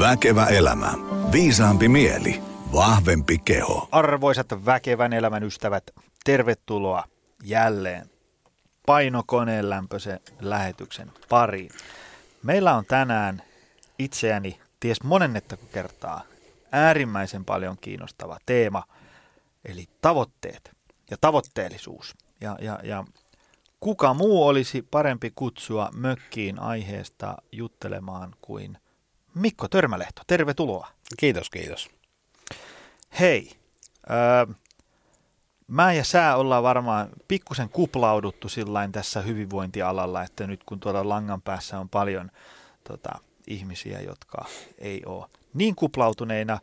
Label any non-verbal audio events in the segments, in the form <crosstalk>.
Väkevä elämä. Viisaampi mieli. Vahvempi keho. Arvoisat väkevän elämän ystävät, tervetuloa jälleen painokoneen lämpöisen lähetyksen pariin. Meillä on tänään itseäni ties monennetta kertaa äärimmäisen paljon kiinnostava teema, eli tavoitteet ja tavoitteellisuus. Ja, ja, ja kuka muu olisi parempi kutsua mökkiin aiheesta juttelemaan kuin Mikko Törmälehto. Tervetuloa. Kiitos, kiitos. Hei, öö, mä ja sä ollaan varmaan pikkusen kuplauduttu sillain tässä hyvinvointialalla, että nyt kun tuolla langan päässä on paljon tota, ihmisiä, jotka ei ole niin kuplautuneina.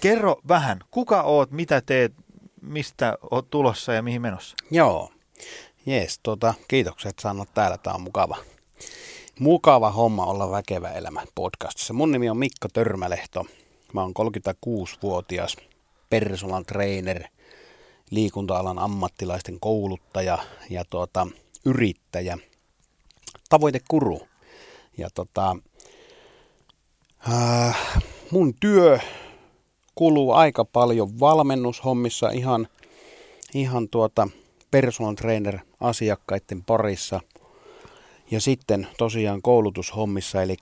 Kerro vähän, kuka oot, mitä teet, mistä oot tulossa ja mihin menossa? Joo, jees, tota, kiitokset sanot täällä, tämä on mukava. Mukava homma olla Väkevä elämä podcastissa. Mun nimi on Mikko Törmälehto. Mä oon 36-vuotias personal trainer, liikunta-alan ammattilaisten kouluttaja ja tuota, yrittäjä. Tavoitekuru. Ja tota, äh, mun työ kuluu aika paljon valmennushommissa ihan, ihan tuota personal trainer asiakkaiden parissa. Ja sitten tosiaan koulutushommissa, eli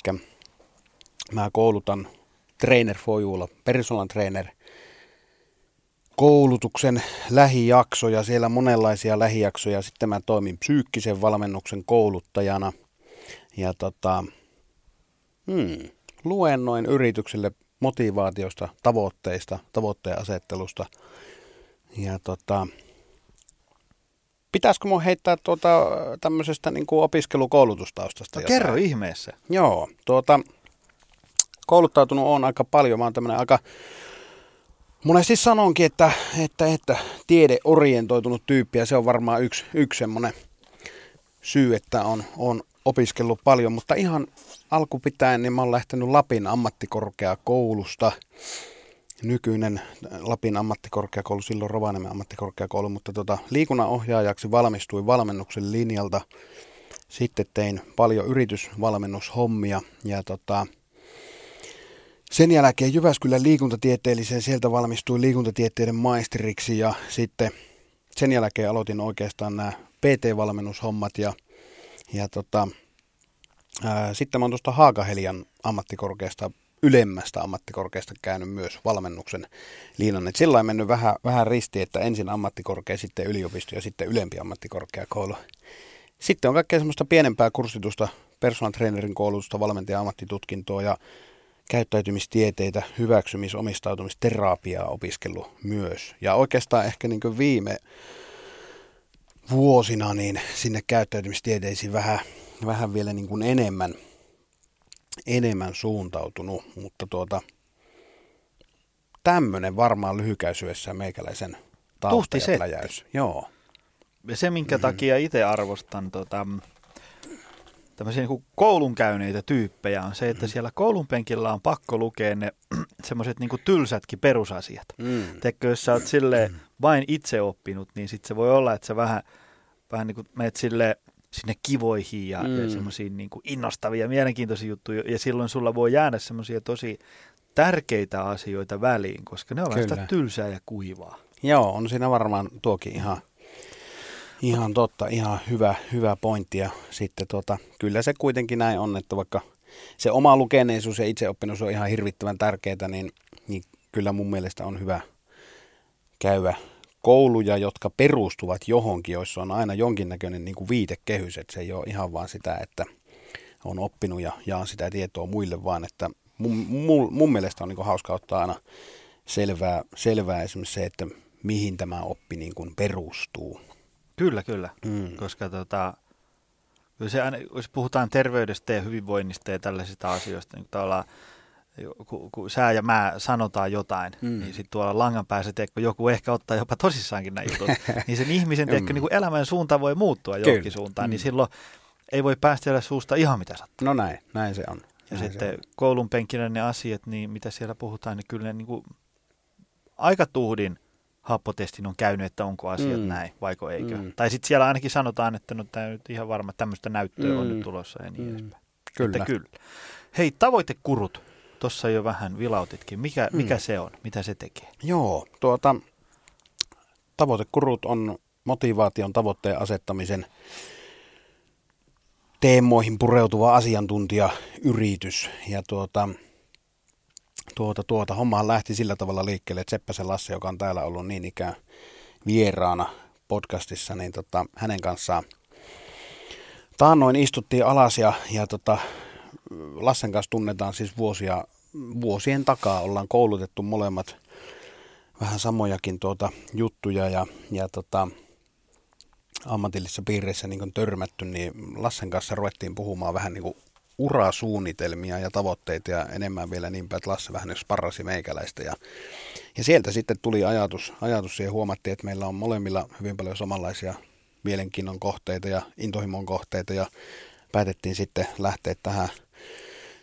mä koulutan Trainer for Youlla, personal trainer koulutuksen lähijaksoja, siellä monenlaisia lähijaksoja. Sitten mä toimin psyykkisen valmennuksen kouluttajana ja tota, hmm, luennoin yrityksille motivaatiosta, tavoitteista, tavoitteen asettelusta. Ja tota, pitäisikö mun heittää tuota, tämmöisestä niin kuin opiskelukoulutustaustasta? No, kerro ihmeessä. Joo, tuota, kouluttautunut on aika paljon. Mä oon tämmöinen aika, monesti sanonkin, että, että, että tiedeorientoitunut tyyppi ja se on varmaan yksi, yksi semmoinen syy, että on, on opiskellut paljon, mutta ihan alkupitäen niin mä oon lähtenyt Lapin ammattikorkeakoulusta. Nykyinen Lapin ammattikorkeakoulu, silloin Rovaniemen ammattikorkeakoulu, mutta tota, liikunnan ohjaajaksi valmistuin valmennuksen linjalta. Sitten tein paljon yritysvalmennushommia ja tota, sen jälkeen Jyväskylän liikuntatieteelliseen sieltä valmistuin liikuntatieteiden maisteriksi ja sitten sen jälkeen aloitin oikeastaan nämä PT-valmennushommat ja, ja tota, ää, sitten mä oon tuosta Haakahelian ammattikorkeasta ylemmästä ammattikorkeasta käynyt myös valmennuksen liinan. Et sillä on mennyt vähän, vähän risti, että ensin ammattikorkea, sitten yliopisto ja sitten ylempi ammattikorkeakoulu. Sitten on kaikkea semmoista pienempää kurssitusta, personal trainerin koulutusta, valmentajan ammattitutkintoa ja käyttäytymistieteitä, hyväksymis-, omistautumisterapiaa opiskellut myös. Ja oikeastaan ehkä niin viime vuosina niin sinne käyttäytymistieteisiin vähän, vähän vielä niin kuin enemmän, enemmän suuntautunut, mutta tuota, tämmöinen varmaan lyhykäisyydessä meikäläisen tausta ja pläjäys. Joo. Ja se, minkä mm-hmm. takia itse arvostan tota, tämmöisiä niin koulun käyneitä tyyppejä on se, että mm. siellä koulun penkillä on pakko lukea ne <clears throat> semmoiset niin tylsätkin perusasiat. Mm. Teekö, jos sä oot sille mm. vain itse oppinut, niin sitten se voi olla, että sä vähän, vähän niin kuin menet sille sinne kivoihin ja, mm. ja semmoisiin niin innostavia, mielenkiintoisia juttuja, ja silloin sulla voi jäädä semmoisia tosi tärkeitä asioita väliin, koska ne on vähän sitä tylsää ja kuivaa. Joo, on siinä varmaan tuokin ihan Ihan totta, ihan hyvä, hyvä pointti. Ja sitten tota, kyllä se kuitenkin näin on, että vaikka se oma lukeneisuus ja itseoppinuus on ihan hirvittävän tärkeää, niin, niin kyllä mun mielestä on hyvä käydä kouluja, jotka perustuvat johonkin, joissa on aina jonkinnäköinen niin kuin viitekehys, että se ei ole ihan vaan sitä, että on oppinut ja jaan sitä tietoa muille, vaan että mun, mun, mun mielestä on niin kuin hauska ottaa aina selvää, selvää esimerkiksi se, että mihin tämä oppi niin kuin perustuu. Kyllä, kyllä. Mm. Koska tota, se, jos puhutaan terveydestä ja hyvinvoinnista ja tällaisista asioista, niin tavallaan kun, kun sä ja mä sanotaan jotain, mm. niin sitten tuolla langan päässä teekö joku ehkä ottaa jopa tosissaankin näin jutut, <laughs> niin sen ihmisen teekö, niin elämän suunta voi muuttua johonkin suuntaan, niin mm. niin silloin ei voi päästellä suusta ihan mitä sattuu. No näin, näin se on. Ja näin sitten on. koulun penkillä ne asiat, niin mitä siellä puhutaan, niin kyllä ne niin kuin aika tuhdin – happotestin on käynyt, että onko asiat mm. näin, vaiko eikö. Mm. Tai sitten siellä ainakin sanotaan, että no tämä nyt ihan varma, että tämmöistä näyttöä mm. on nyt tulossa ja niin mm. edespäin. Kyllä. Että kyllä. Hei, tavoitekurut. Tuossa jo vähän vilautitkin. Mikä, Mm. mikä se on? Mitä se tekee? Joo, tuota, tavoitekurut on motivaation tavoitteen asettamisen teemoihin pureutuva asiantuntijayritys. Ja tuota, tuota, tuota, hommahan lähti sillä tavalla liikkeelle, että Seppäsen Lasse, joka on täällä ollut niin ikään vieraana podcastissa, niin tota, hänen kanssaan taannoin istuttiin alas ja, ja tota, Lassen kanssa tunnetaan siis vuosia, vuosien takaa, ollaan koulutettu molemmat vähän samojakin tuota juttuja ja, ja tota, ammatillisissa piireissä niin törmätty, niin Lassen kanssa ruvettiin puhumaan vähän niin kuin urasuunnitelmia ja tavoitteita ja enemmän vielä niin että Lasse vähän niin sparrasi meikäläistä. Ja, ja sieltä sitten tuli ajatus, ajatus siihen, huomattiin, että meillä on molemmilla hyvin paljon samanlaisia mielenkiinnon kohteita ja intohimon kohteita ja päätettiin sitten lähteä tähän,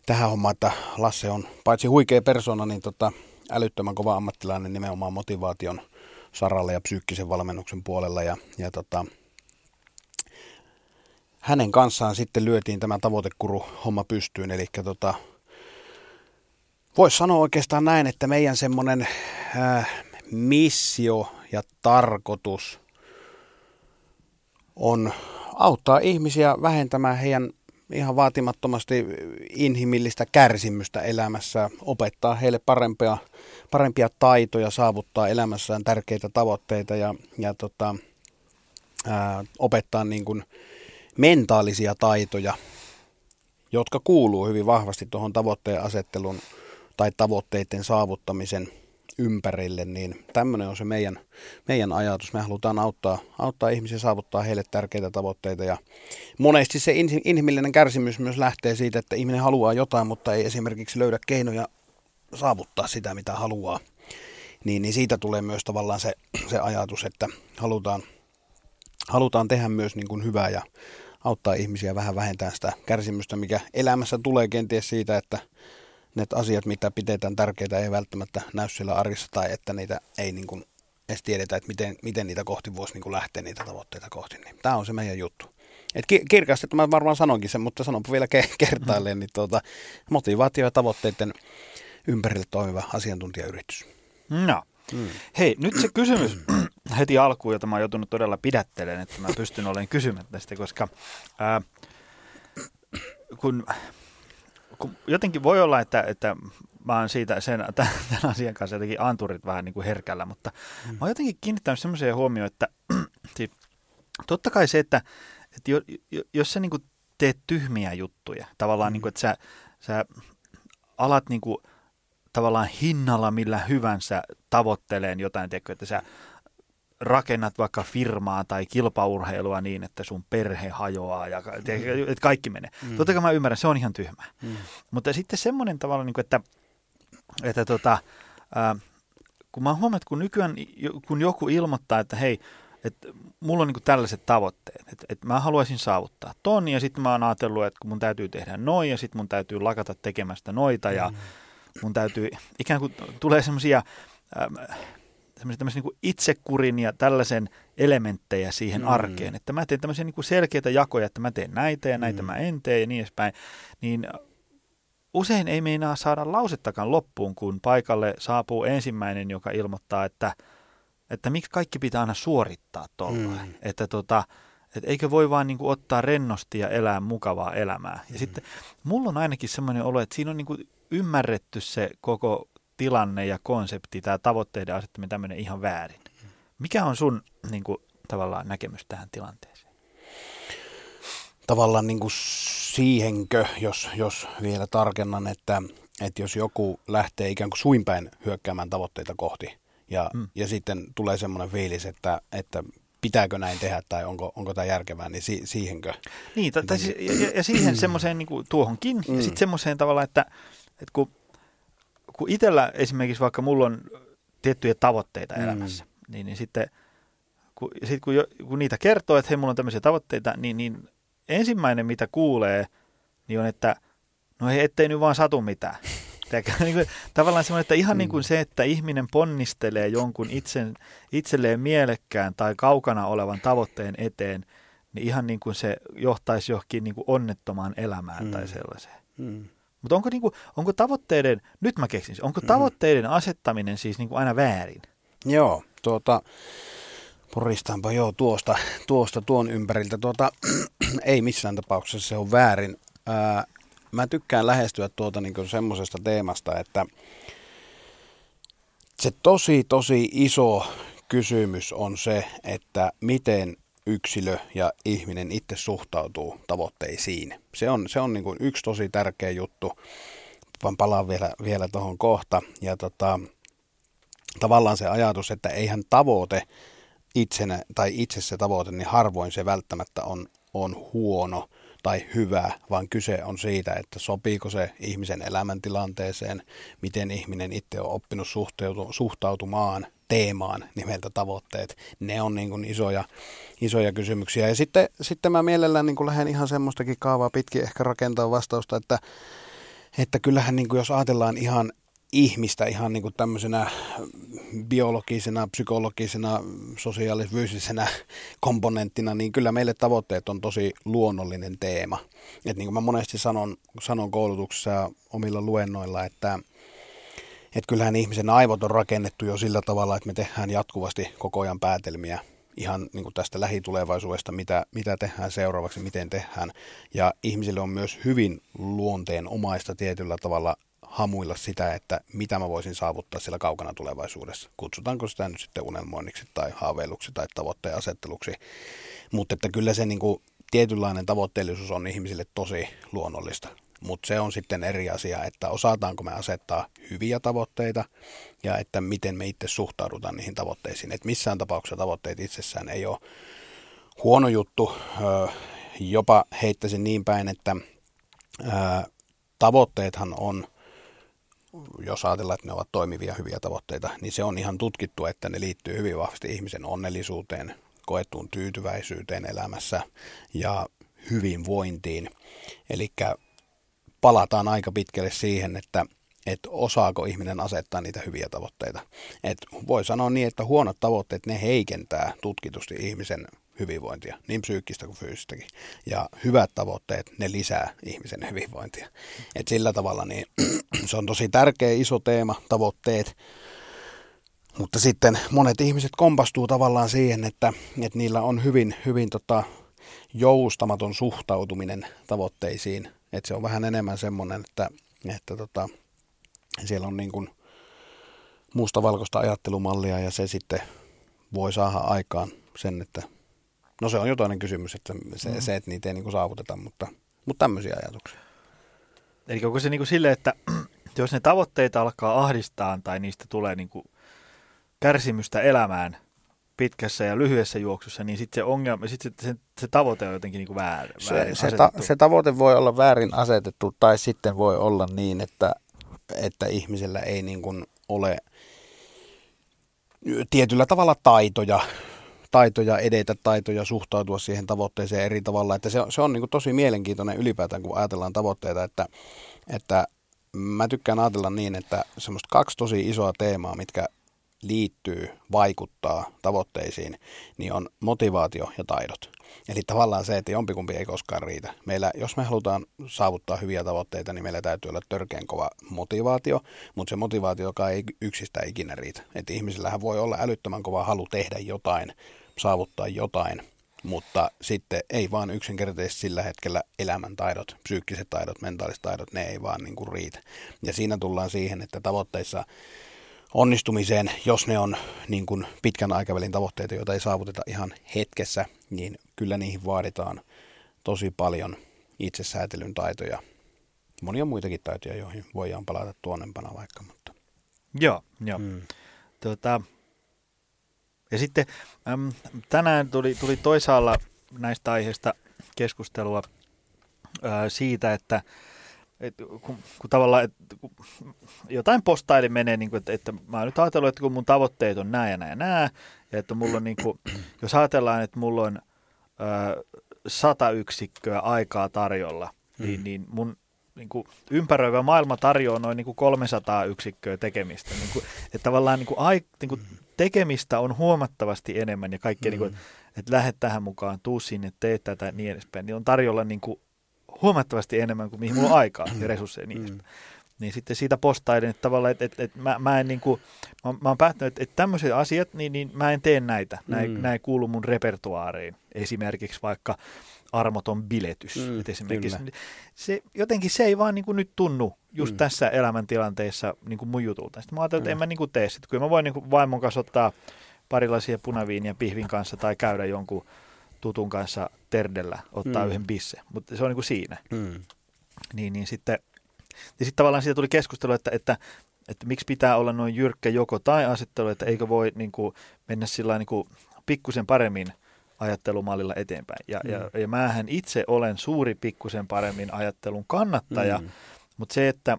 tähän hommaan, että Lasse on paitsi huikea persona, niin tota, älyttömän kova ammattilainen nimenomaan motivaation saralla ja psyykkisen valmennuksen puolella. Ja, ja tota, hänen kanssaan sitten lyötiin tämä tavoitekuru homma pystyyn, eli tota, voisi sanoa oikeastaan näin, että meidän semmoinen äh, missio ja tarkoitus on auttaa ihmisiä vähentämään heidän ihan vaatimattomasti inhimillistä kärsimystä elämässä, opettaa heille parempia, parempia taitoja, saavuttaa elämässään tärkeitä tavoitteita ja, ja tota, ää, opettaa niin kuin mentaalisia taitoja, jotka kuuluu hyvin vahvasti tuohon tavoitteen asettelun tai tavoitteiden saavuttamisen ympärille, niin tämmöinen on se meidän, meidän ajatus. Me halutaan auttaa, auttaa ihmisiä saavuttaa heille tärkeitä tavoitteita ja monesti se in- inhimillinen kärsimys myös lähtee siitä, että ihminen haluaa jotain, mutta ei esimerkiksi löydä keinoja saavuttaa sitä, mitä haluaa. Niin, niin siitä tulee myös tavallaan se, se ajatus, että halutaan, halutaan tehdä myös niin kuin hyvää ja auttaa ihmisiä vähän vähentää sitä kärsimystä, mikä elämässä tulee kenties siitä, että ne asiat, mitä pidetään tärkeitä, ei välttämättä näy siellä arjessa tai että niitä ei niin kuin edes tiedetä, että miten, miten niitä kohti voisi niin kuin lähteä niitä tavoitteita kohti. Niin tämä on se meidän juttu. Et ki- kirkasti, että mä varmaan sanonkin sen, mutta sanonpa vielä ke- <laughs> kertaalleen, niin tuota, motivaatio ja tavoitteiden ympärille toimiva asiantuntijayritys. No. Mm. Hei, nyt se kysymys <clears throat> heti alkuun, jota mä oon joutunut todella pidättelemään, että mä pystyn olemaan kysymättä sitä, koska ää, kun jotenkin voi olla, että, että mä oon siitä sen, <laughs> tämän asian kanssa jotenkin anturit vähän niin kuin herkällä, mutta mm. mä oon jotenkin kiinnittänyt semmoiseen huomioon, että <clears throat> siis, totta kai se, että, että jo, jo, jos sä niin kuin teet tyhmiä juttuja, tavallaan mm. niin kuin, että sä, sä alat niin kuin, tavallaan hinnalla millä hyvänsä tavoitteleen jotain, teekö, että sä rakennat vaikka firmaa tai kilpaurheilua niin, että sun perhe hajoaa ja mm. että kaikki menee. Mm. Totta kai mä ymmärrän, se on ihan tyhmää. Mm. Mutta sitten semmoinen tavalla, niin kuin, että, että tota, ää, kun mä huomaan, että kun nykyään kun joku ilmoittaa, että hei, että mulla on niin tällaiset tavoitteet, että, että mä haluaisin saavuttaa ton ja sitten mä oon ajatellut, että kun mun täytyy tehdä noin ja sitten mun täytyy lakata tekemästä noita ja mm. mun täytyy, ikään kuin tulee semmoisia tämmöisen niin itsekurin ja tällaisen elementtejä siihen mm. arkeen, että mä teen tämmöisiä niin selkeitä jakoja, että mä teen näitä ja näitä mm. mä en tee ja niin edespäin, niin usein ei meinaa saada lausettakaan loppuun, kun paikalle saapuu ensimmäinen, joka ilmoittaa, että, että miksi kaikki pitää aina suorittaa tuolla. Mm. Että tota, et eikö voi vaan niin kuin ottaa rennosti ja elää mukavaa elämää. Ja mm. sitten mulla on ainakin semmoinen olo, että siinä on niin kuin ymmärretty se koko tilanne ja konsepti, tämä tavoitteiden asettaminen tämmöinen ihan väärin. Mikä on sun niin kuin, tavallaan näkemys tähän tilanteeseen? Tavallaan niin kuin siihenkö, jos, jos vielä tarkennan, että, että jos joku lähtee ikään kuin suinpäin hyökkäämään tavoitteita kohti ja, mm. ja sitten tulee semmoinen fiilis, että, että pitääkö näin tehdä tai onko, onko tämä järkevää, niin si, siihenkö? Niin, tai, tai, ja, ja siihen semmoiseen niin kuin tuohonkin mm. ja sitten semmoiseen tavalla, että, että kun kun itsellä esimerkiksi vaikka mulla on tiettyjä tavoitteita mm. elämässä, niin, niin sitten kun, sit kun, jo, kun niitä kertoo, että hei, mulla on tämmöisiä tavoitteita, niin, niin ensimmäinen, mitä kuulee, niin on, että no hei, ettei nyt vaan satu mitään. <laughs> niin tavallaan semmoinen, että ihan mm. niin kuin se, että ihminen ponnistelee jonkun itsen, itselleen mielekkään tai kaukana olevan tavoitteen eteen, niin ihan niin kuin se johtaisi johonkin niin kuin onnettomaan elämään mm. tai sellaiseen. Mm. Mutta onko, niinku, onko tavoitteiden, nyt mä keksin, onko mm. tavoitteiden asettaminen siis niinku aina väärin? Joo, tuota, poristaanpa joo tuosta, tuosta tuon ympäriltä. Tuota, <clears throat> ei missään tapauksessa se on väärin. Ää, mä tykkään lähestyä tuota niin semmoisesta teemasta, että se tosi tosi iso kysymys on se, että miten yksilö ja ihminen itse suhtautuu tavoitteisiin. Se on, se on niin kuin yksi tosi tärkeä juttu. Vaan palaan vielä, vielä tuohon kohta. Ja tota, tavallaan se ajatus, että eihän tavoite itsenä, tai itse se tavoite, niin harvoin se välttämättä on, on huono tai hyvä, vaan kyse on siitä, että sopiiko se ihmisen elämäntilanteeseen, miten ihminen itse on oppinut suhtautumaan teemaan nimeltä tavoitteet. Ne on niin kuin isoja, isoja kysymyksiä. Ja sitten, sitten mä mielellään niin kuin lähden ihan semmoistakin kaavaa pitkin ehkä rakentaa vastausta, että, että kyllähän niin kuin jos ajatellaan ihan ihmistä ihan niin kuin tämmöisenä biologisena, psykologisena, sosiaalis-fyysisenä komponenttina, niin kyllä meille tavoitteet on tosi luonnollinen teema. Et niin kuin mä monesti sanon, sanon koulutuksessa omilla luennoilla, että et kyllähän ihmisen aivot on rakennettu jo sillä tavalla, että me tehdään jatkuvasti koko ajan päätelmiä ihan niin kuin tästä lähitulevaisuudesta, mitä, mitä tehdään seuraavaksi, miten tehdään. Ja ihmisille on myös hyvin luonteen omaista tietyllä tavalla hamuilla sitä, että mitä mä voisin saavuttaa siellä kaukana tulevaisuudessa. Kutsutaanko sitä nyt sitten unelmoinniksi tai haaveiluksi tai tavoitteen asetteluksi. Mutta että kyllä se niin kuin, tietynlainen tavoitteellisuus on ihmisille tosi luonnollista. Mutta se on sitten eri asia, että osataanko me asettaa hyviä tavoitteita ja että miten me itse suhtaudutaan niihin tavoitteisiin. Et missään tapauksessa tavoitteet itsessään ei ole huono juttu. Jopa heittäisin niin päin, että tavoitteethan on jos ajatellaan, että ne ovat toimivia hyviä tavoitteita, niin se on ihan tutkittu, että ne liittyy hyvin vahvasti ihmisen onnellisuuteen, koettuun tyytyväisyyteen elämässä ja hyvinvointiin. Eli palataan aika pitkälle siihen, että, että osaako ihminen asettaa niitä hyviä tavoitteita. Et voi sanoa niin, että huonot tavoitteet, ne heikentää tutkitusti ihmisen hyvinvointia, niin psyykkistä kuin fyysistäkin. Ja hyvät tavoitteet, ne lisää ihmisen hyvinvointia. Et sillä tavalla niin <clears throat> se on tosi tärkeä iso teema, tavoitteet. Mutta sitten monet ihmiset kompastuu tavallaan siihen, että, että niillä on hyvin, hyvin tota, joustamaton suhtautuminen tavoitteisiin. Että se on vähän enemmän semmoinen, että, että tota, siellä on niin kuin mustavalkoista ajattelumallia ja se sitten voi saada aikaan sen, että No se on jo toinen kysymys, että se, mm. se että niitä ei niin kuin saavuteta, mutta, mutta tämmöisiä ajatuksia. Eli onko se niin kuin silleen, että jos ne tavoitteet alkaa ahdistaa tai niistä tulee niin kuin kärsimystä elämään pitkässä ja lyhyessä juoksussa, niin sitten se ongelma, sit se, se, se tavoite on jotenkin niin kuin väär, väärin se, se, ta, se tavoite voi olla väärin asetettu tai sitten voi olla niin, että, että ihmisellä ei niin kuin ole tietyllä tavalla taitoja taitoja edetä, taitoja suhtautua siihen tavoitteeseen eri tavalla. Että se on, se on niin kuin tosi mielenkiintoinen ylipäätään, kun ajatellaan tavoitteita, että, että mä tykkään ajatella niin, että semmoista kaksi tosi isoa teemaa, mitkä liittyy, vaikuttaa tavoitteisiin, niin on motivaatio ja taidot. Eli tavallaan se, että jompikumpi ei koskaan riitä. Meillä, jos me halutaan saavuttaa hyviä tavoitteita, niin meillä täytyy olla törkeän kova motivaatio, mutta se motivaatio, joka ei yksistä ikinä riitä. Että ihmisillähän voi olla älyttömän kova halu tehdä jotain, saavuttaa jotain, mutta sitten ei vaan yksinkertaisesti sillä hetkellä elämäntaidot, psyykkiset taidot, mentaaliset taidot, ne ei vaan niin kuin riitä. Ja siinä tullaan siihen, että tavoitteissa onnistumiseen, jos ne on niin kuin pitkän aikavälin tavoitteita, joita ei saavuteta ihan hetkessä, niin kyllä niihin vaaditaan tosi paljon itsesäätelyn taitoja. Monia muitakin taitoja, joihin voidaan palata tuonnempana vaikka. Mutta. Joo, joo. Hmm. Tuota, ja sitten äm, tänään tuli, tuli toisaalla näistä aiheista keskustelua ää, siitä, että et, kun, kun tavallaan et, kun jotain postaili menee, niin kuin, että, että mä oon nyt ajatellut, että kun mun tavoitteet on nämä ja nämä ja nämä, ja että mulla on niin kuin, <clears throat> jos ajatellaan, että mulla on ö, sata yksikköä aikaa tarjolla, niin, mm. niin, mun niin kuin ympäröivä maailma tarjoaa noin niin kuin 300 yksikköä tekemistä. Niin kuin, että tavallaan niin kuin, ai, niin kuin tekemistä on huomattavasti enemmän ja kaikkea, mm. niin kuin, että lähde tähän mukaan, tuu sinne, tee tätä niin edespäin. Niin on tarjolla niin kuin huomattavasti enemmän kuin mihin mulla on aikaa ja resursseja niistä. Mm. Niin sitten siitä postailen, että tavallaan, että, että, että mä, mä en niin kuin, mä, mä oon päättänyt, että, että tämmöiset asiat, niin, niin mä en tee näitä. Näin, mm. näin kuuluu mun repertuaariin. Esimerkiksi vaikka armoton biletys. Mm, esimerkiksi se, jotenkin se ei vaan niin kuin nyt tunnu just mm. tässä elämäntilanteessa niin kuin mun jutulta. Sitten mä ajattelin, että mm. en mä niin kuin tee sitä. Kyllä mä voin niin kuin vaimon kanssa ottaa parilaisia punaviiniä pihvin kanssa tai käydä jonkun tutun kanssa terdellä, ottaa mm. yhden bisse. Mutta se on niin kuin siinä. Mm. Niin, niin sitten, ja sitten tavallaan siitä tuli keskustelu, että, että, että miksi pitää olla noin jyrkkä joko tai asettelu, että eikö voi niin kuin, mennä sillä niin kuin, pikkusen paremmin – ajattelumallilla eteenpäin. Ja, mm. ja, ja mähän itse olen suuri pikkusen paremmin ajattelun kannattaja, mm. mutta se, että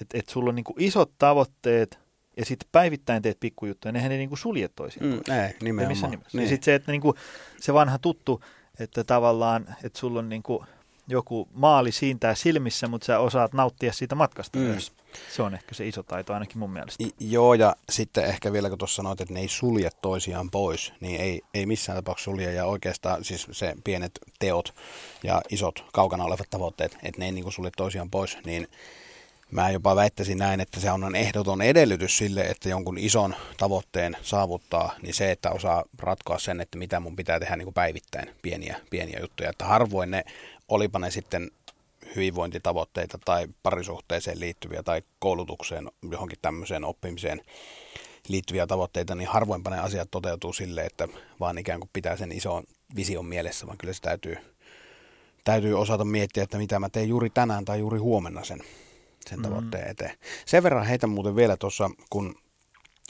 et, et sulla on niinku isot tavoitteet ja sitten päivittäin teet pikkujuttuja, nehän ei niinku sulje toisiaan. Mm, ei, nimenomaan. Niin. Ja sitten se, että niinku, se vanha tuttu, että tavallaan, että sulla on niinku, joku maali siintää silmissä, mutta sä osaat nauttia siitä matkasta mm. myös. Se on ehkä se iso taito ainakin mun mielestä. I, joo, ja sitten ehkä vielä kun tuossa sanoit, että ne ei sulje toisiaan pois, niin ei, ei missään tapauksessa sulje. Ja oikeastaan siis se pienet teot ja isot kaukana olevat tavoitteet, että ne ei niin sulje toisiaan pois, niin Mä jopa väittäisin näin, että se on ehdoton edellytys sille, että jonkun ison tavoitteen saavuttaa, niin se, että osaa ratkoa sen, että mitä mun pitää tehdä niin kuin päivittäin, pieniä, pieniä juttuja. Että harvoin ne olipa ne sitten hyvinvointitavoitteita tai parisuhteeseen liittyviä tai koulutukseen, johonkin tämmöiseen oppimiseen liittyviä tavoitteita, niin harvoinpa ne asiat toteutuu sille, että vaan ikään kuin pitää sen ison vision mielessä, vaan kyllä se täytyy, täytyy osata miettiä, että mitä mä teen juuri tänään tai juuri huomenna sen, sen mm. tavoitteen eteen. Sen verran heitä muuten vielä tuossa, kun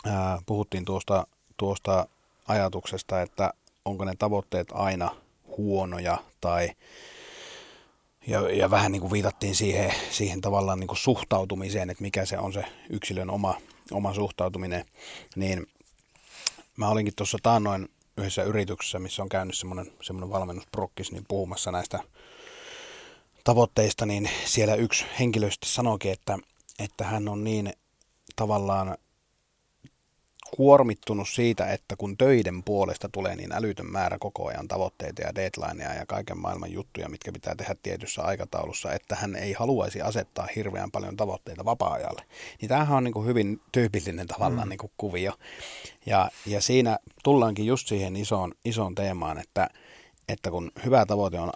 ää, puhuttiin tuosta, tuosta ajatuksesta, että onko ne tavoitteet aina huonoja tai ja, ja vähän niin kuin viitattiin siihen, siihen tavallaan niin kuin suhtautumiseen, että mikä se on se yksilön oma, oma suhtautuminen, niin mä olinkin tuossa taannoin yhdessä yrityksessä, missä on käynyt semmoinen, semmoinen valmennusprokkis, niin puhumassa näistä tavoitteista, niin siellä yksi henkilöstä sanoikin, että, että hän on niin tavallaan kuormittunut siitä, että kun töiden puolesta tulee niin älytön määrä koko ajan tavoitteita ja deadlineja ja kaiken maailman juttuja, mitkä pitää tehdä tietyssä aikataulussa, että hän ei haluaisi asettaa hirveän paljon tavoitteita vapaa-ajalle. Niin tämähän on niin kuin hyvin tyypillinen tavallaan mm. niin kuin kuvio. Ja, ja siinä tullaankin just siihen isoon, isoon teemaan, että, että kun hyvä tavoite on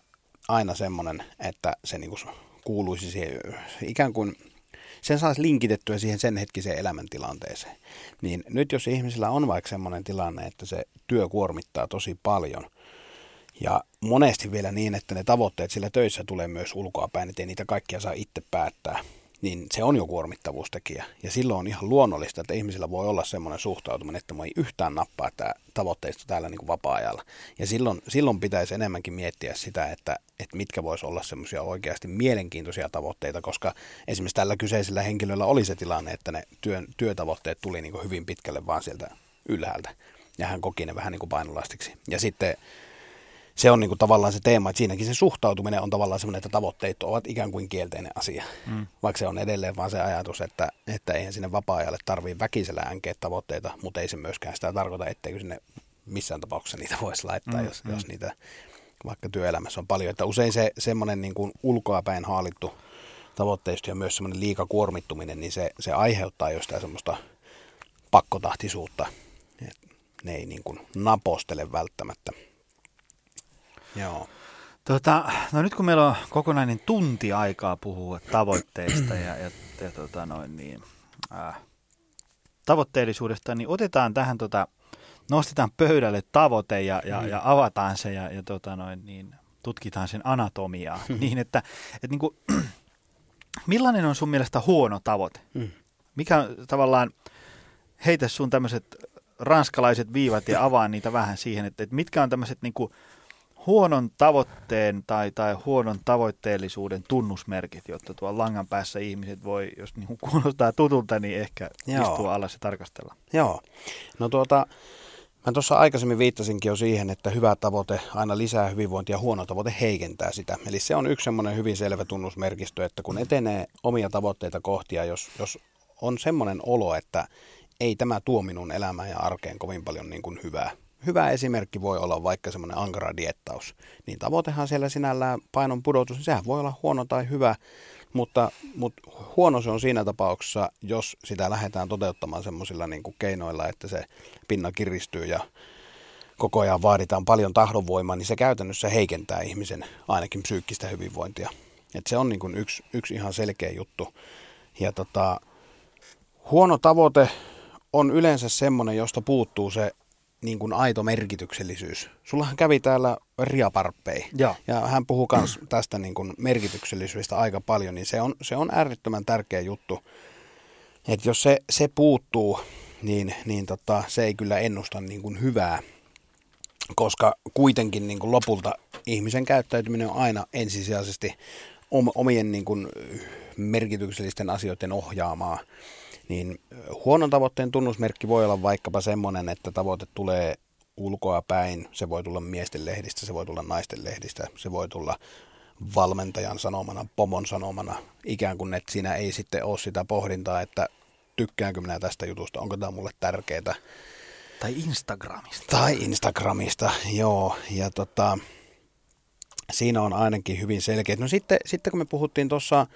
aina semmoinen, että se niin kuin kuuluisi siihen ikään kuin sen saisi linkitettyä siihen sen hetkiseen elämäntilanteeseen. Niin nyt jos ihmisillä on vaikka semmoinen tilanne, että se työ kuormittaa tosi paljon, ja monesti vielä niin, että ne tavoitteet sillä töissä tulee myös ulkoapäin, että ei niitä kaikkia saa itse päättää, niin se on jo kuormittavuustekijä. Ja silloin on ihan luonnollista, että ihmisillä voi olla semmoinen suhtautuminen, että mä ei yhtään nappaa tämä tavoitteista täällä niin kuin vapaa-ajalla. Ja silloin, silloin pitäisi enemmänkin miettiä sitä, että, että mitkä voisi olla semmoisia oikeasti mielenkiintoisia tavoitteita, koska esimerkiksi tällä kyseisellä henkilöllä oli se tilanne, että ne työn, työtavoitteet tuli niin kuin hyvin pitkälle vaan sieltä ylhäältä. Ja hän koki ne vähän niin kuin painolastiksi. Ja sitten se on niinku tavallaan se teema, että siinäkin se suhtautuminen on tavallaan semmoinen, että tavoitteet ovat ikään kuin kielteinen asia. Mm. Vaikka se on edelleen vaan se ajatus, että, että eihän sinne vapaa-ajalle tarvii väkisellä änkeä tavoitteita, mutta ei se myöskään sitä tarkoita, etteikö sinne missään tapauksessa niitä voisi laittaa, mm. jos, mm. jos niitä vaikka työelämässä on paljon. Että usein se semmoinen niin kuin ulkoapäin haalittu tavoitteisto ja myös semmoinen liikakuormittuminen, niin se, se aiheuttaa jostain semmoista pakkotahtisuutta. Ne ei niin kuin napostele välttämättä. Joo. Tota, no nyt kun meillä on kokonainen tunti aikaa puhua tavoitteista ja, ja, ja tota noin niin, äh, tavoitteellisuudesta, niin otetaan tähän, tota, nostetaan pöydälle tavoite ja, ja, mm. ja avataan se ja, ja tota noin, niin, tutkitaan sen anatomiaa. <laughs> niin, että, että niin kuin, <clears throat> millainen on sun mielestä huono tavoite? Mm. Mikä on tavallaan, heitä sun tämmöiset ranskalaiset viivat ja avaa niitä vähän siihen, että, että mitkä on tämmöiset niin kuin, huonon tavoitteen tai, tai huonon tavoitteellisuuden tunnusmerkit, jotta tuolla langan päässä ihmiset voi, jos niin kuulostaa tutulta, niin ehkä Joo. istua alas ja tarkastella. Joo. No tuota, mä tuossa aikaisemmin viittasinkin jo siihen, että hyvä tavoite aina lisää hyvinvointia ja huono tavoite heikentää sitä. Eli se on yksi semmoinen hyvin selvä tunnusmerkistö, että kun etenee omia tavoitteita kohti ja jos, jos on semmoinen olo, että ei tämä tuo minun elämään ja arkeen kovin paljon niin kuin hyvää, hyvä esimerkki voi olla vaikka semmoinen ankara diettaus. Niin tavoitehan siellä sinällään painon pudotus, niin sehän voi olla huono tai hyvä, mutta, mutta huono se on siinä tapauksessa, jos sitä lähdetään toteuttamaan semmoisilla niin keinoilla, että se pinna kiristyy ja koko ajan vaaditaan paljon tahdonvoimaa, niin se käytännössä heikentää ihmisen ainakin psyykkistä hyvinvointia. Et se on niin kuin yksi, yksi ihan selkeä juttu. Ja tota, huono tavoite on yleensä semmoinen, josta puuttuu se niin kuin aito merkityksellisyys. Sullahan kävi täällä Ria Parppei, ja. ja hän puhuu myös <clears throat> tästä niin kuin merkityksellisyydestä aika paljon, niin se on, se on äärettömän tärkeä juttu. Että jos se, se puuttuu, niin, niin tota, se ei kyllä ennusta niin kuin hyvää, koska kuitenkin niin kuin lopulta ihmisen käyttäytyminen on aina ensisijaisesti omien niin kuin merkityksellisten asioiden ohjaamaa niin huonon tavoitteen tunnusmerkki voi olla vaikkapa semmoinen, että tavoite tulee ulkoa päin. Se voi tulla miesten lehdistä, se voi tulla naisten lehdistä, se voi tulla valmentajan sanomana, pomon sanomana, ikään kuin että siinä ei sitten ole sitä pohdintaa, että tykkäänkö minä tästä jutusta, onko tämä mulle tärkeää. Tai Instagramista. Tai Instagramista, joo. Ja tota, siinä on ainakin hyvin selkeä. No sitten, sitten kun me puhuttiin tuossa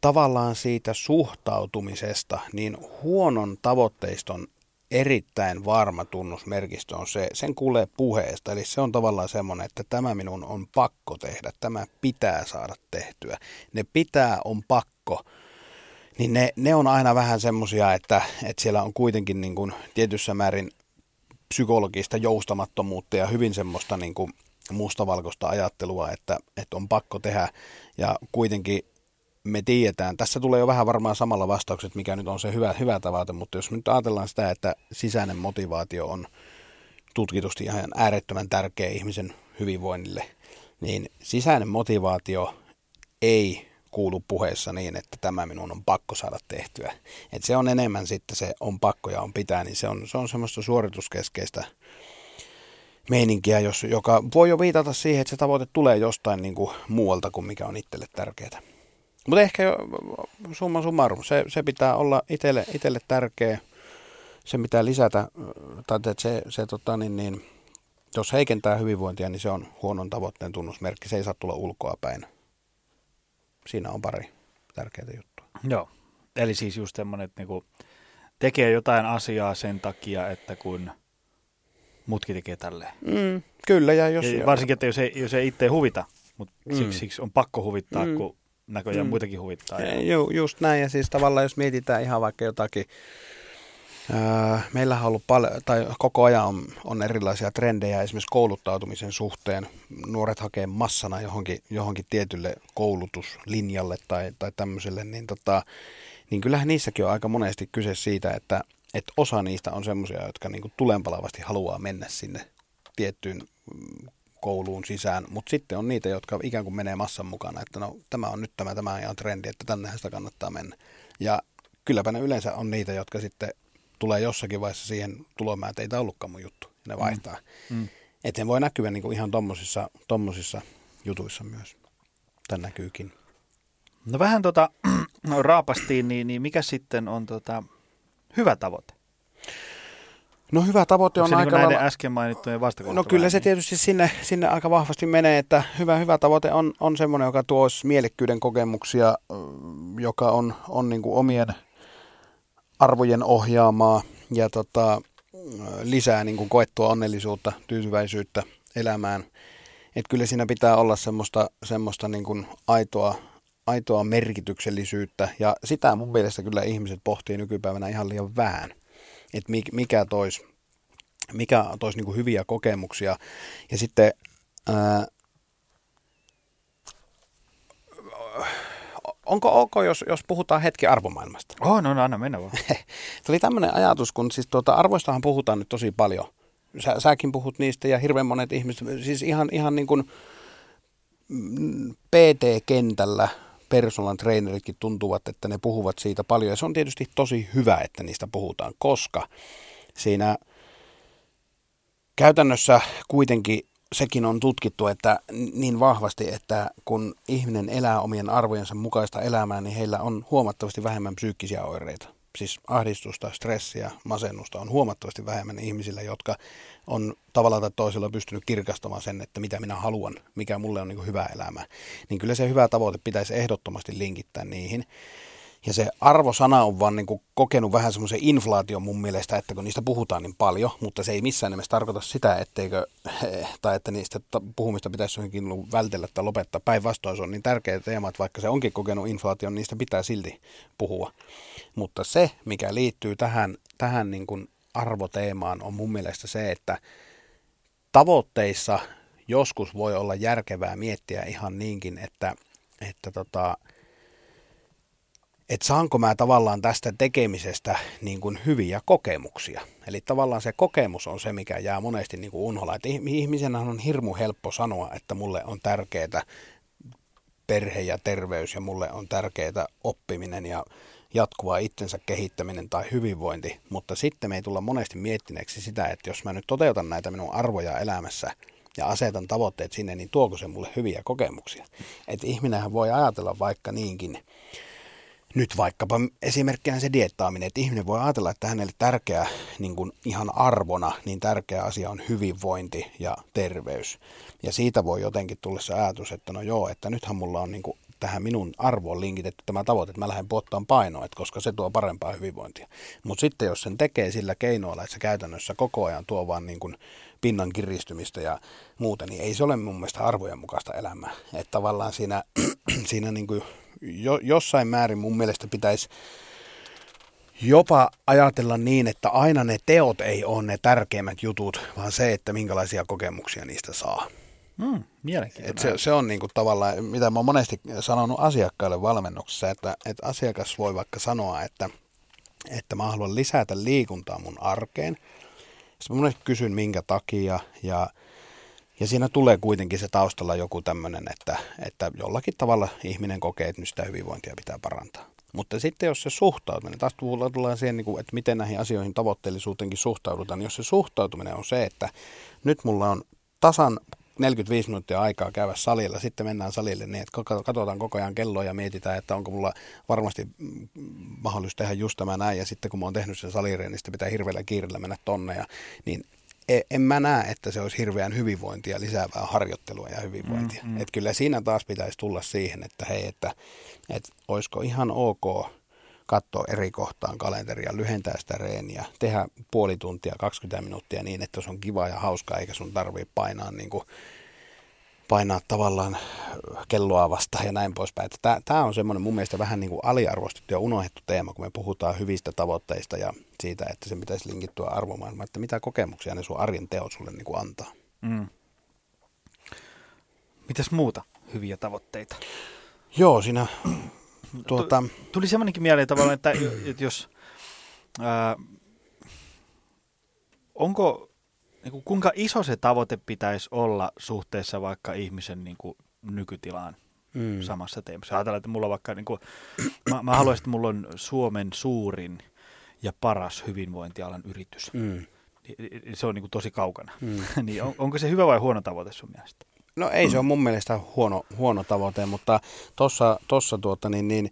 tavallaan siitä suhtautumisesta, niin huonon tavoitteiston erittäin varma tunnusmerkistö on se, sen kuulee puheesta. Eli se on tavallaan semmoinen, että tämä minun on pakko tehdä, tämä pitää saada tehtyä. Ne pitää on pakko. Niin ne, ne on aina vähän semmoisia, että, että siellä on kuitenkin niin kuin tietyssä määrin psykologista joustamattomuutta ja hyvin semmoista niin kuin mustavalkoista ajattelua, että, että on pakko tehdä. Ja kuitenkin me tiedetään, tässä tulee jo vähän varmaan samalla vastaukset, mikä nyt on se hyvä, hyvä tavoite, mutta jos nyt ajatellaan sitä, että sisäinen motivaatio on tutkitusti ihan äärettömän tärkeä ihmisen hyvinvoinnille, niin sisäinen motivaatio ei kuulu puheessa niin, että tämä minun on pakko saada tehtyä. Et se on enemmän sitten se on pakko ja on pitää, niin se on, se on semmoista suorituskeskeistä meininkiä, jos, joka voi jo viitata siihen, että se tavoite tulee jostain niin kuin muualta kuin mikä on itselle tärkeää. Mutta ehkä jo summa summarum, se, se pitää olla itselle, itselle tärkeä, se pitää lisätä, tai että se, se tota, niin, niin, jos heikentää hyvinvointia, niin se on huonon tavoitteen tunnusmerkki, se ei saa tulla ulkoa päin. Siinä on pari tärkeää juttua. Joo, eli siis just semmoinen, että niinku tekee jotain asiaa sen takia, että kun mutki tekee tälleen. Mm, kyllä, ja jos... Ja varsinkin, että jos ei, jos ei itse huvita, mutta mm. siksi, siksi on pakko huvittaa, mm. kun näköjään mm. muitakin huvittaa. Ja... Ju, just näin, ja siis tavallaan jos mietitään ihan vaikka jotakin, ää, meillähän on ollut paljon, tai koko ajan on, on erilaisia trendejä esimerkiksi kouluttautumisen suhteen. Nuoret hakee massana johonkin, johonkin tietylle koulutuslinjalle tai, tai tämmöiselle, niin, tota, niin kyllähän niissäkin on aika monesti kyse siitä, että, että osa niistä on semmoisia, jotka niin kuin tulenpalavasti haluaa mennä sinne tiettyyn mm, kouluun sisään, mutta sitten on niitä, jotka ikään kuin menee massan mukana, että no tämä on nyt tämä, tämä on ihan trendi, että tännehän sitä kannattaa mennä. Ja kylläpä ne yleensä on niitä, jotka sitten tulee jossakin vaiheessa siihen tulomaan, että ei tämä ollutkaan mun juttu. Ne mm. vaihtaa. Mm. Mm. Että voi näkyä niin kuin ihan tommosissa, tommosissa jutuissa myös. Tän näkyykin. No vähän tota, no, <clears throat> raapastiin, niin, niin mikä sitten on tota, hyvä tavoite? No hyvä tavoite on se aika niin näiden äsken mainittujen No kyllä se tietysti sinne, sinne aika vahvasti menee, että hyvä, hyvä tavoite on, on semmoinen, joka tuo mielekkyyden kokemuksia, joka on, on niin kuin omien arvojen ohjaamaa ja tota, lisää niin kuin koettua onnellisuutta, tyytyväisyyttä elämään. Et kyllä siinä pitää olla semmoista, semmoista niin kuin aitoa, aitoa merkityksellisyyttä ja sitä mun mielestä kyllä ihmiset pohtii nykypäivänä ihan liian vähän että mikä toisi mikä toisi niin hyviä kokemuksia. Ja sitten ää, onko ok, jos, jos puhutaan hetki arvomaailmasta? Oh, no, no anna mennä vaan. <laughs> Oli tämmöinen ajatus, kun siis tuota, arvoistahan puhutaan nyt tosi paljon. Sä, säkin puhut niistä ja hirveän monet ihmiset, siis ihan, ihan niin kuin mm, PT-kentällä personal traineritkin tuntuvat, että ne puhuvat siitä paljon. Ja se on tietysti tosi hyvä, että niistä puhutaan, koska siinä käytännössä kuitenkin sekin on tutkittu että niin vahvasti, että kun ihminen elää omien arvojensa mukaista elämää, niin heillä on huomattavasti vähemmän psyykkisiä oireita. Siis ahdistusta, stressiä, masennusta on huomattavasti vähemmän ihmisillä, jotka on tavallaan tai toisella pystynyt kirkastamaan sen, että mitä minä haluan, mikä mulle on niin hyvä elämä. Niin kyllä se hyvä tavoite pitäisi ehdottomasti linkittää niihin. Ja se arvosana on vaan niin kuin kokenut vähän semmoisen inflaation mun mielestä, että kun niistä puhutaan niin paljon, mutta se ei missään nimessä tarkoita sitä, etteikö, tai että niistä puhumista pitäisi johonkin vältellä tai lopettaa. Päinvastoin se on niin tärkeä teema, että vaikka se onkin kokenut inflaation, niistä pitää silti puhua. Mutta se, mikä liittyy tähän, tähän niin kuin arvoteemaan, on mun mielestä se, että tavoitteissa joskus voi olla järkevää miettiä ihan niinkin, että, että tota, että saanko mä tavallaan tästä tekemisestä niin kuin hyviä kokemuksia. Eli tavallaan se kokemus on se, mikä jää monesti niin kuin unholla. Että ihmisenä on hirmu helppo sanoa, että mulle on tärkeää perhe ja terveys ja mulle on tärkeää oppiminen ja jatkuva itsensä kehittäminen tai hyvinvointi, mutta sitten me ei tulla monesti miettineeksi sitä, että jos mä nyt toteutan näitä minun arvoja elämässä ja asetan tavoitteet sinne, niin tuoko se mulle hyviä kokemuksia. Että ihminenhän voi ajatella vaikka niinkin, nyt vaikkapa esimerkkinä se diettaaminen, että ihminen voi ajatella, että hänelle tärkeä niin kuin ihan arvona, niin tärkeä asia on hyvinvointi ja terveys. Ja siitä voi jotenkin tulla se ajatus, että no joo, että nythän mulla on niin kuin tähän minun arvoon linkitetty tämä tavoite, että mä lähden puottaan painoa, että koska se tuo parempaa hyvinvointia. Mutta sitten jos sen tekee sillä keinoilla, että se käytännössä koko ajan tuo vaan niin kuin pinnan kiristymistä ja muuta, niin ei se ole mun mielestä arvojen mukaista elämää. Että tavallaan siinä, <clears throat> siinä niin kuin jo, jossain määrin mun mielestä pitäisi jopa ajatella niin, että aina ne teot ei ole ne tärkeimmät jutut, vaan se, että minkälaisia kokemuksia niistä saa. Mm, Et se, se on niinku tavallaan, mitä mä oon monesti sanonut asiakkaille valmennuksessa, että, että asiakas voi vaikka sanoa, että, että mä haluan lisätä liikuntaa mun arkeen. Sitten mä monesti kysyn, minkä takia, ja ja siinä tulee kuitenkin se taustalla joku tämmöinen, että, että jollakin tavalla ihminen kokee, että nyt sitä hyvinvointia pitää parantaa. Mutta sitten jos se suhtautuminen, taas tullaan siihen, niin että miten näihin asioihin tavoitteellisuuteenkin suhtaudutaan, niin jos se suhtautuminen on se, että nyt mulla on tasan 45 minuuttia aikaa käydä salilla, sitten mennään salille niin, että katsotaan koko ajan kelloa ja mietitään, että onko mulla varmasti mahdollista tehdä just tämä näin, ja sitten kun mä oon tehnyt sen salireen, niin sitten pitää hirveällä kiireellä mennä tonne, ja, niin E, en mä näe, että se olisi hirveän hyvinvointia lisäävää harjoittelua ja hyvinvointia. Mm, mm. Että kyllä siinä taas pitäisi tulla siihen, että hei, että, että olisiko ihan ok katsoa eri kohtaan kalenteria, lyhentää sitä reeniä, tehdä puoli tuntia, 20 minuuttia niin, että se on kiva ja hauskaa, eikä sun tarvitse painaa niin kuin painaa tavallaan kelloa vastaan ja näin poispäin. Tämä on semmoinen mun mielestä vähän niin kuin aliarvostettu ja unohdettu teema, kun me puhutaan hyvistä tavoitteista ja siitä, että se pitäisi linkittyä arvomaailmaan, että mitä kokemuksia ne sun arjen teot sulle niin kuin antaa. Mm. Mitäs muuta hyviä tavoitteita? Joo, siinä tuota... Tuli semmoinenkin mieleen tavallaan, että, että jos... Ää, onko niin kuin, kuinka iso se tavoite pitäisi olla suhteessa vaikka ihmisen niin kuin, nykytilaan mm. samassa teemassa. Ajatellaan, että mulla vaikka, niin kuin, mä, mä haluaisin, että mulla on Suomen suurin ja paras hyvinvointialan yritys. Mm. Se on niin kuin, tosi kaukana. Mm. <laughs> niin on, onko se hyvä vai huono tavoite sun mielestä? No ei se on mun mielestä huono, huono tavoite, mutta tuossa tossa tuota, niin, niin,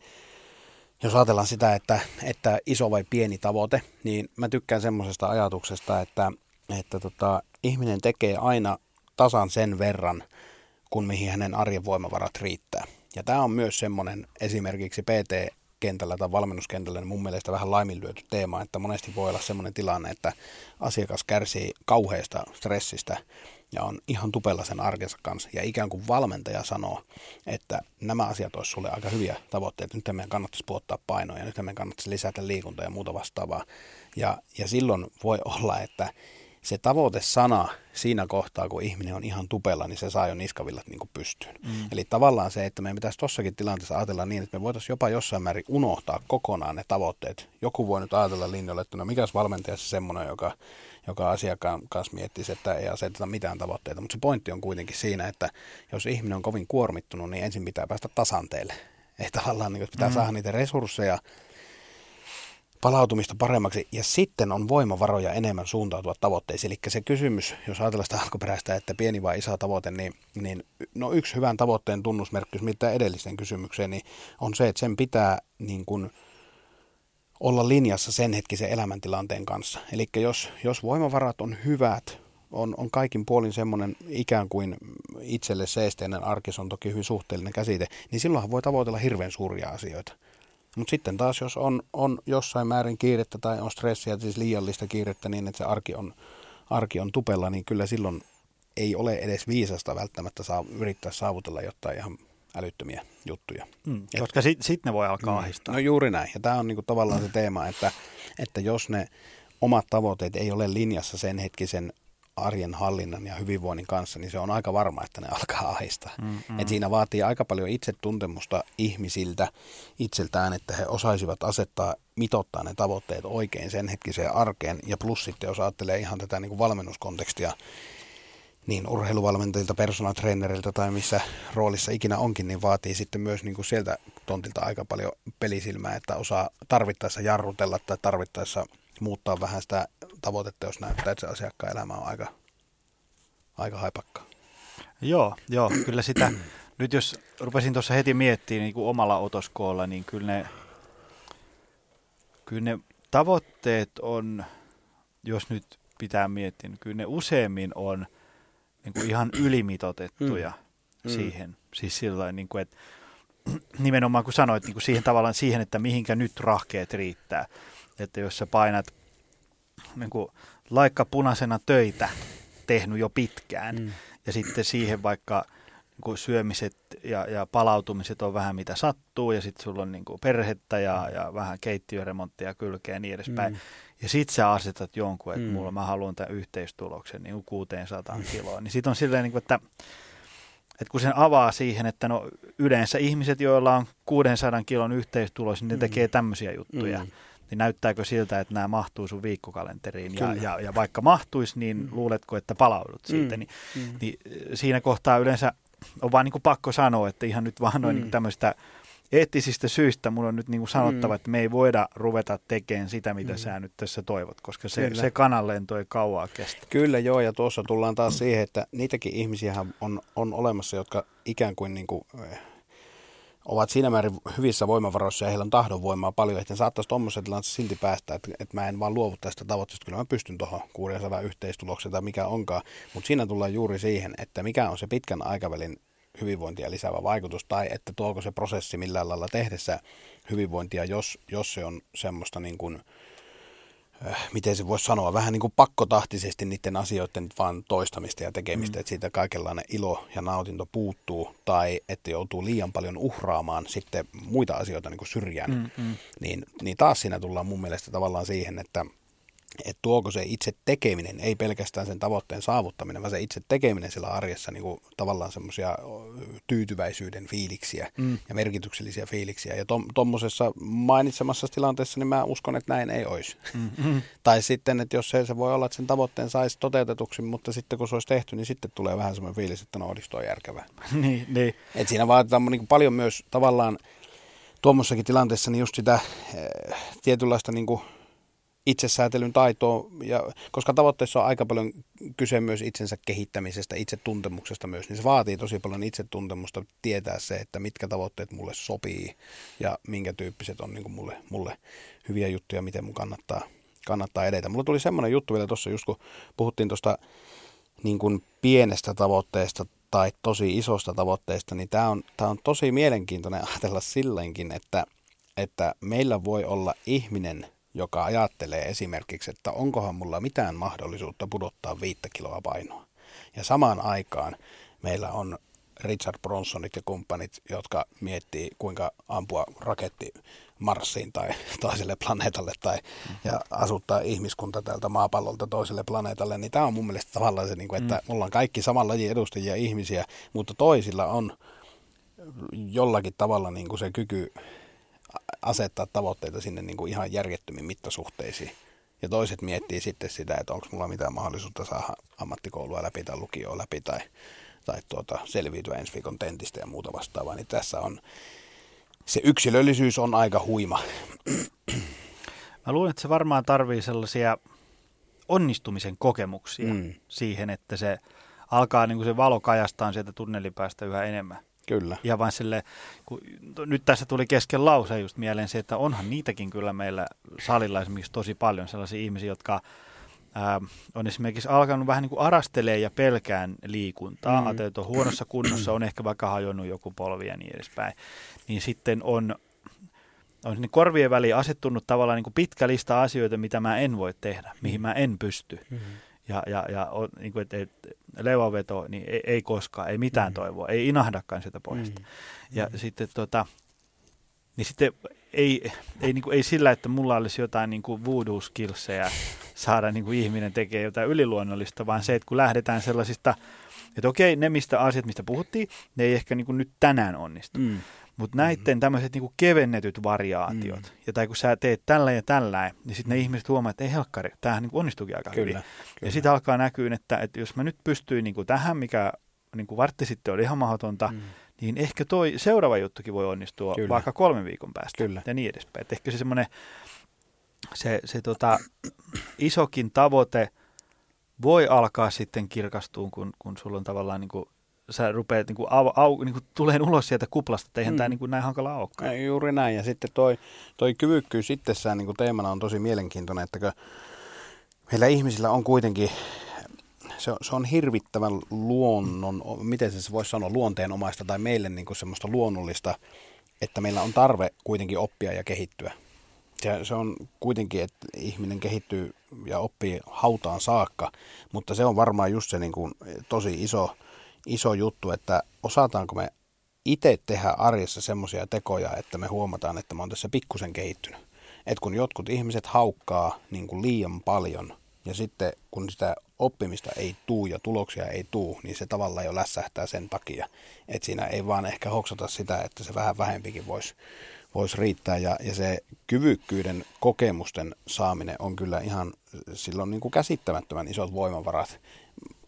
jos ajatellaan sitä, että, että iso vai pieni tavoite, niin mä tykkään semmoisesta ajatuksesta, että että tota, ihminen tekee aina tasan sen verran, kun mihin hänen arjen voimavarat riittää. Ja tämä on myös semmoinen esimerkiksi PT-kentällä tai valmennuskentällä niin mun mielestä vähän laiminlyöty teema, että monesti voi olla semmoinen tilanne, että asiakas kärsii kauheasta stressistä ja on ihan tupella sen arkensa kanssa. Ja ikään kuin valmentaja sanoo, että nämä asiat olisi sulle aika hyviä tavoitteita. Nyt meidän kannattaisi puottaa painoja, nyt meidän kannattaisi lisätä liikuntaa ja muuta vastaavaa. Ja, ja silloin voi olla, että se tavoitesana siinä kohtaa, kun ihminen on ihan tupella, niin se saa jo niskavillat niin kuin pystyyn. Mm. Eli tavallaan se, että meidän pitäisi tuossakin tilanteessa ajatella niin, että me voitaisiin jopa jossain määrin unohtaa kokonaan ne tavoitteet. Joku voi nyt ajatella linjoille, että no mikäs valmentaja se semmoinen, joka, joka asiakkaan kanssa miettisi, että ei aseteta mitään tavoitteita. Mutta se pointti on kuitenkin siinä, että jos ihminen on kovin kuormittunut, niin ensin pitää päästä tasanteelle. Ei tavallaan niin, pitää mm. saada niitä resursseja palautumista paremmaksi ja sitten on voimavaroja enemmän suuntautua tavoitteisiin. Eli se kysymys, jos ajatellaan sitä alkuperäistä, että pieni vai iso tavoite, niin, niin no yksi hyvän tavoitteen tunnusmerkki, mitä edellisen kysymykseen, niin on se, että sen pitää niin kuin olla linjassa sen hetkisen elämäntilanteen kanssa. Eli jos, jos voimavarat on hyvät, on, on kaikin puolin semmoinen ikään kuin itselle seesteinen arkis on toki hyvin suhteellinen käsite, niin silloinhan voi tavoitella hirveän suuria asioita. Mutta sitten taas, jos on, on jossain määrin kiirettä tai on stressiä, siis liiallista kiirettä niin, että se arki on, arki on tupella, niin kyllä silloin ei ole edes viisasta välttämättä saa, yrittää saavutella jotain ihan älyttömiä juttuja. Mm, koska sitten sit ne voi alkaa mm, ahistaa. No juuri näin. Ja tämä on niinku tavallaan se teema, että, että jos ne omat tavoitteet ei ole linjassa sen hetkisen arjen hallinnan ja hyvinvoinnin kanssa, niin se on aika varma, että ne <laughs> alkaa ahistaa. Mm, mm. Et siinä vaatii aika paljon itsetuntemusta ihmisiltä itseltään, että he osaisivat asettaa, mitottaa ne tavoitteet oikein sen hetkiseen arkeen. Ja plus sitten, jos ajattelee ihan tätä niin kuin valmennuskontekstia, niin urheiluvalmentajilta, personal tai missä roolissa ikinä onkin, niin vaatii sitten myös niin kuin sieltä tontilta aika paljon pelisilmää, että osaa tarvittaessa jarrutella tai tarvittaessa muuttaa vähän sitä tavoitetta, jos näyttää, että se asiakkaan elämä on aika, aika haipakkaa. Joo, joo, kyllä sitä, <clears throat> nyt jos rupesin tuossa heti miettimään niin kuin omalla otoskoolla, niin kyllä ne, kyllä ne tavoitteet on, jos nyt pitää miettiä, niin kyllä ne useimmin on niin kuin ihan ylimitotettuja mm. siihen. Siis sillä niin kuin, että <clears throat> nimenomaan kun sanoit niin kuin siihen tavallaan siihen, että mihinkä nyt rahkeet riittää. Että jos sä painat niin kuin, laikka punaisena töitä tehnyt jo pitkään mm. ja sitten siihen vaikka niin kuin syömiset ja, ja palautumiset on vähän mitä sattuu ja sitten sulla on niin kuin perhettä ja, ja vähän keittiöremonttia kylkeä ja niin edespäin. Mm. Ja sitten sä asetat jonkun, että mm. mulla mä haluan tämän yhteistuloksen niin 600 mm. kiloa. Niin sitten on silleen, niin kuin, että, että kun sen avaa siihen, että no yleensä ihmiset, joilla on 600 kilon yhteistulos, niin ne mm. tekee tämmöisiä juttuja. Mm niin näyttääkö siltä, että nämä mahtuu sun viikkokalenteriin? Ja, ja, ja vaikka mahtuisi, niin mm. luuletko, että palaudut siitä? Mm. Niin, mm. niin siinä kohtaa yleensä on vaan niin kuin pakko sanoa, että ihan nyt vaan noin mm. niin tämmöistä eettisistä syistä mun on nyt niin kuin sanottava, mm. että me ei voida ruveta tekemään sitä, mitä mm. sä nyt tässä toivot, koska se, se kananlento ei kauaa kestä. Kyllä joo, ja tuossa tullaan taas mm. siihen, että niitäkin ihmisiä on, on olemassa, jotka ikään kuin, niin kuin ovat siinä määrin hyvissä voimavaroissa ja heillä on tahdonvoimaa paljon, että ne saattaisi tuommoisen tilanteessa silti päästä, että, että mä en vaan luovu tästä tavoitteesta, kyllä mä pystyn tuohon 600 yhteistulokseen tai mikä onkaan, mutta siinä tullaan juuri siihen, että mikä on se pitkän aikavälin hyvinvointia lisäävä vaikutus, tai että tuoko se prosessi millään lailla tehdessä hyvinvointia, jos, jos se on semmoista niin kuin, äh, miten se voisi sanoa, vähän niin kuin pakkotahtisesti niiden asioiden vaan toistamista ja tekemistä, mm. että siitä kaikenlainen ilo ja nautinto puuttuu, tai että joutuu liian paljon uhraamaan sitten muita asioita niin kuin syrjään, mm, mm. Niin, niin taas siinä tullaan mun mielestä tavallaan siihen, että että tuoko se itse tekeminen, ei pelkästään sen tavoitteen saavuttaminen, vaan se itse tekeminen sillä arjessa niin kuin tavallaan semmoisia tyytyväisyyden fiiliksiä mm. ja merkityksellisiä fiiliksiä. Ja tuommoisessa mainitsemassa tilanteessa, niin mä uskon, että näin ei olisi. Mm-hmm. tai sitten, että jos se, se voi olla, että sen tavoitteen saisi toteutetuksi, mutta sitten kun se olisi tehty, niin sitten tulee vähän semmoinen fiilis, että no olisi järkevää. <laughs> niin, niin. Et siinä vaaditaan niin kuin paljon myös tavallaan tuommoisessakin tilanteessa niin just sitä äh, tietynlaista niin kuin itsesäätelyn taitoa, ja, koska tavoitteessa on aika paljon kyse myös itsensä kehittämisestä, itsetuntemuksesta myös, niin se vaatii tosi paljon itsetuntemusta tietää se, että mitkä tavoitteet mulle sopii ja minkä tyyppiset on niin kuin mulle, mulle hyviä juttuja, miten mun kannattaa, kannattaa edetä. Mulla tuli semmoinen juttu vielä tuossa, just kun puhuttiin tuosta niin kuin pienestä tavoitteesta tai tosi isosta tavoitteesta, niin tämä on, tää on tosi mielenkiintoinen ajatella silläkin, että, että meillä voi olla ihminen – joka ajattelee esimerkiksi, että onkohan mulla mitään mahdollisuutta pudottaa viittä kiloa painoa. Ja samaan aikaan meillä on Richard Bronsonit ja kumppanit, jotka miettii, kuinka ampua raketti Marsiin tai <laughs> toiselle planeetalle tai ja asuttaa ihmiskunta tältä maapallolta toiselle planeetalle, niin tämä on mun mielestä tavallaan se, niin kuin, että mm. ollaan kaikki saman lajin edustajia ihmisiä, mutta toisilla on jollakin tavalla niin kuin se kyky asettaa tavoitteita sinne niin kuin ihan järjettömiin mittasuhteisiin. Ja toiset miettii sitten sitä, että onko mulla mitään mahdollisuutta saada ammattikoulua läpi tai lukioa läpi tai, tai tuota, selviytyä ensi viikon tentistä ja muuta vastaavaa. Niin tässä on, se yksilöllisyys on aika huima. Mä luulen, että se varmaan tarvii sellaisia onnistumisen kokemuksia mm. siihen, että se alkaa niin kuin se valo kajastaa sieltä tunnelin päästä yhä enemmän. Kyllä. Ja vain sille, kun nyt tässä tuli kesken lause just mieleen se, että onhan niitäkin kyllä meillä salilla esimerkiksi tosi paljon sellaisia ihmisiä, jotka ää, on esimerkiksi alkanut vähän niin kuin arastelee ja pelkään liikuntaa, mm. ateet on huonossa kunnossa, on ehkä vaikka hajonnut joku polvi ja niin edespäin, niin sitten on, on sinne korvien väliin asettunut tavallaan niin kuin pitkä lista asioita, mitä mä en voi tehdä, mihin mä en pysty. Mm. Ja, ja, ja niin kuin, että, että leuaveto, niin ei, ei koskaan, ei mitään mm. toivoa, ei inahdakaan sitä pohjasta. Mm. Ja mm. sitten tota, niin sitten ei, ei, niin kuin, ei sillä, että mulla olisi jotain niin kuin voodoo-skillsejä saada niin kuin ihminen tekee jotain yliluonnollista, vaan se, että kun lähdetään sellaisista, että okei, ne mistä asiat, mistä puhuttiin, ne ei ehkä niin kuin nyt tänään onnistu. Mm. Mutta näiden mm. tämmöiset niinku kevennetyt variaatiot, mm. ja tai kun sä teet tällä ja tällä, niin sitten ne ihmiset huomaa, että ei helkkari, tämähän niinku onnistuukin aika kyllä, hyvin. Kyllä. Ja sitten alkaa näkyä, että, että jos mä nyt pystyin niinku tähän, mikä niinku vartti sitten oli ihan mahdotonta, mm. niin ehkä toi seuraava juttukin voi onnistua kyllä. vaikka kolmen viikon päästä kyllä. ja niin edespäin. Et ehkä se semmoinen se, se tota, isokin tavoite voi alkaa sitten kirkastua, kun, kun sulla on tavallaan niin kuin sä rupeat niin kuin, au, au, niin kuin tuleen ulos sieltä kuplasta, että eihän mm. tämä niin kuin näin hankala olekaan. Ei, juuri näin, ja sitten toi, toi kyvykkyys itsessään niin kuin teemana on tosi mielenkiintoinen, että meillä ihmisillä on kuitenkin, se on, se on hirvittävän luonnon, miten se voisi sanoa, luonteenomaista tai meille niin kuin semmoista luonnollista, että meillä on tarve kuitenkin oppia ja kehittyä. Se, se on kuitenkin, että ihminen kehittyy ja oppii hautaan saakka, mutta se on varmaan just se niin kuin tosi iso, iso juttu, että osataanko me itse tehdä arjessa semmoisia tekoja, että me huomataan, että me on tässä pikkusen kehittynyt. Et kun jotkut ihmiset haukkaa niin kuin liian paljon ja sitten kun sitä oppimista ei tuu ja tuloksia ei tuu, niin se tavallaan jo lässähtää sen takia. Että siinä ei vaan ehkä hoksata sitä, että se vähän vähempikin voisi vois riittää. Ja, ja se kyvykkyyden kokemusten saaminen on kyllä ihan, silloin niin kuin käsittämättömän isot voimavarat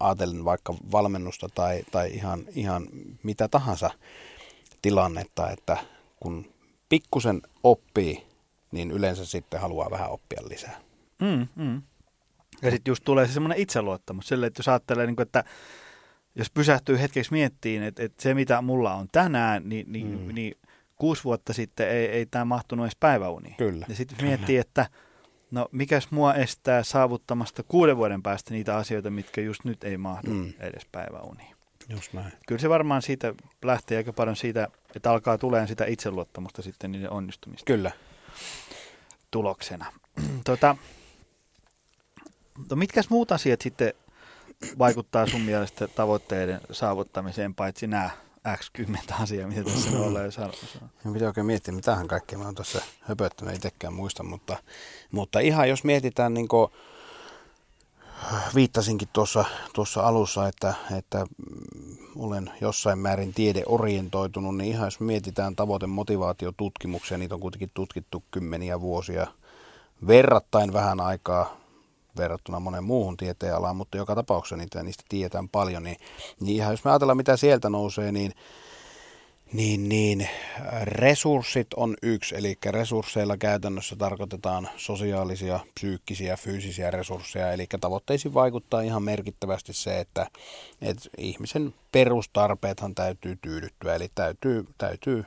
ajatellen vaikka valmennusta tai, tai ihan, ihan mitä tahansa tilannetta, että kun pikkusen oppii, niin yleensä sitten haluaa vähän oppia lisää. Mm, mm. Ja sitten just tulee se semmoinen itseluottamus sille, että jos ajattelee, niin kuin, että jos pysähtyy hetkeksi miettiin, että, että se mitä mulla on tänään, niin, niin, mm. niin kuusi vuotta sitten ei, ei tämä mahtunut edes päiväuniin. Kyllä. Ja sitten miettii, että No mikäs mua estää saavuttamasta kuuden vuoden päästä niitä asioita, mitkä just nyt ei mahdu mm. edes päiväuniin. Just näin. Kyllä se varmaan siitä lähtee aika paljon siitä, että alkaa tulemaan sitä itseluottamusta sitten niiden onnistumista. Kyllä. Tuloksena. <clears throat> tota, no mitkäs muut asiat sitten vaikuttaa sun mielestä tavoitteiden saavuttamiseen, paitsi nämä X10 asiaa, mitä tässä on ollut. Pitää oikein miettiä, mitähän kaikkea mä oon tuossa höpöttänyt, itsekään muista, mutta, mutta ihan jos mietitään niin kuin, viittasinkin tuossa, tuossa alussa, että, että olen jossain määrin tiedeorientoitunut, niin ihan jos mietitään tavoite motivaatiotutkimuksia, niitä on kuitenkin tutkittu kymmeniä vuosia, verrattain vähän aikaa verrattuna monen muuhun tieteenalaan, mutta joka tapauksessa niitä, niistä tiedetään paljon, niin, niin ihan jos me ajatellaan, mitä sieltä nousee, niin niin, niin, resurssit on yksi, eli resursseilla käytännössä tarkoitetaan sosiaalisia, psyykkisiä, fyysisiä resursseja, eli tavoitteisiin vaikuttaa ihan merkittävästi se, että, että ihmisen perustarpeethan täytyy tyydyttyä, eli täytyy, täytyy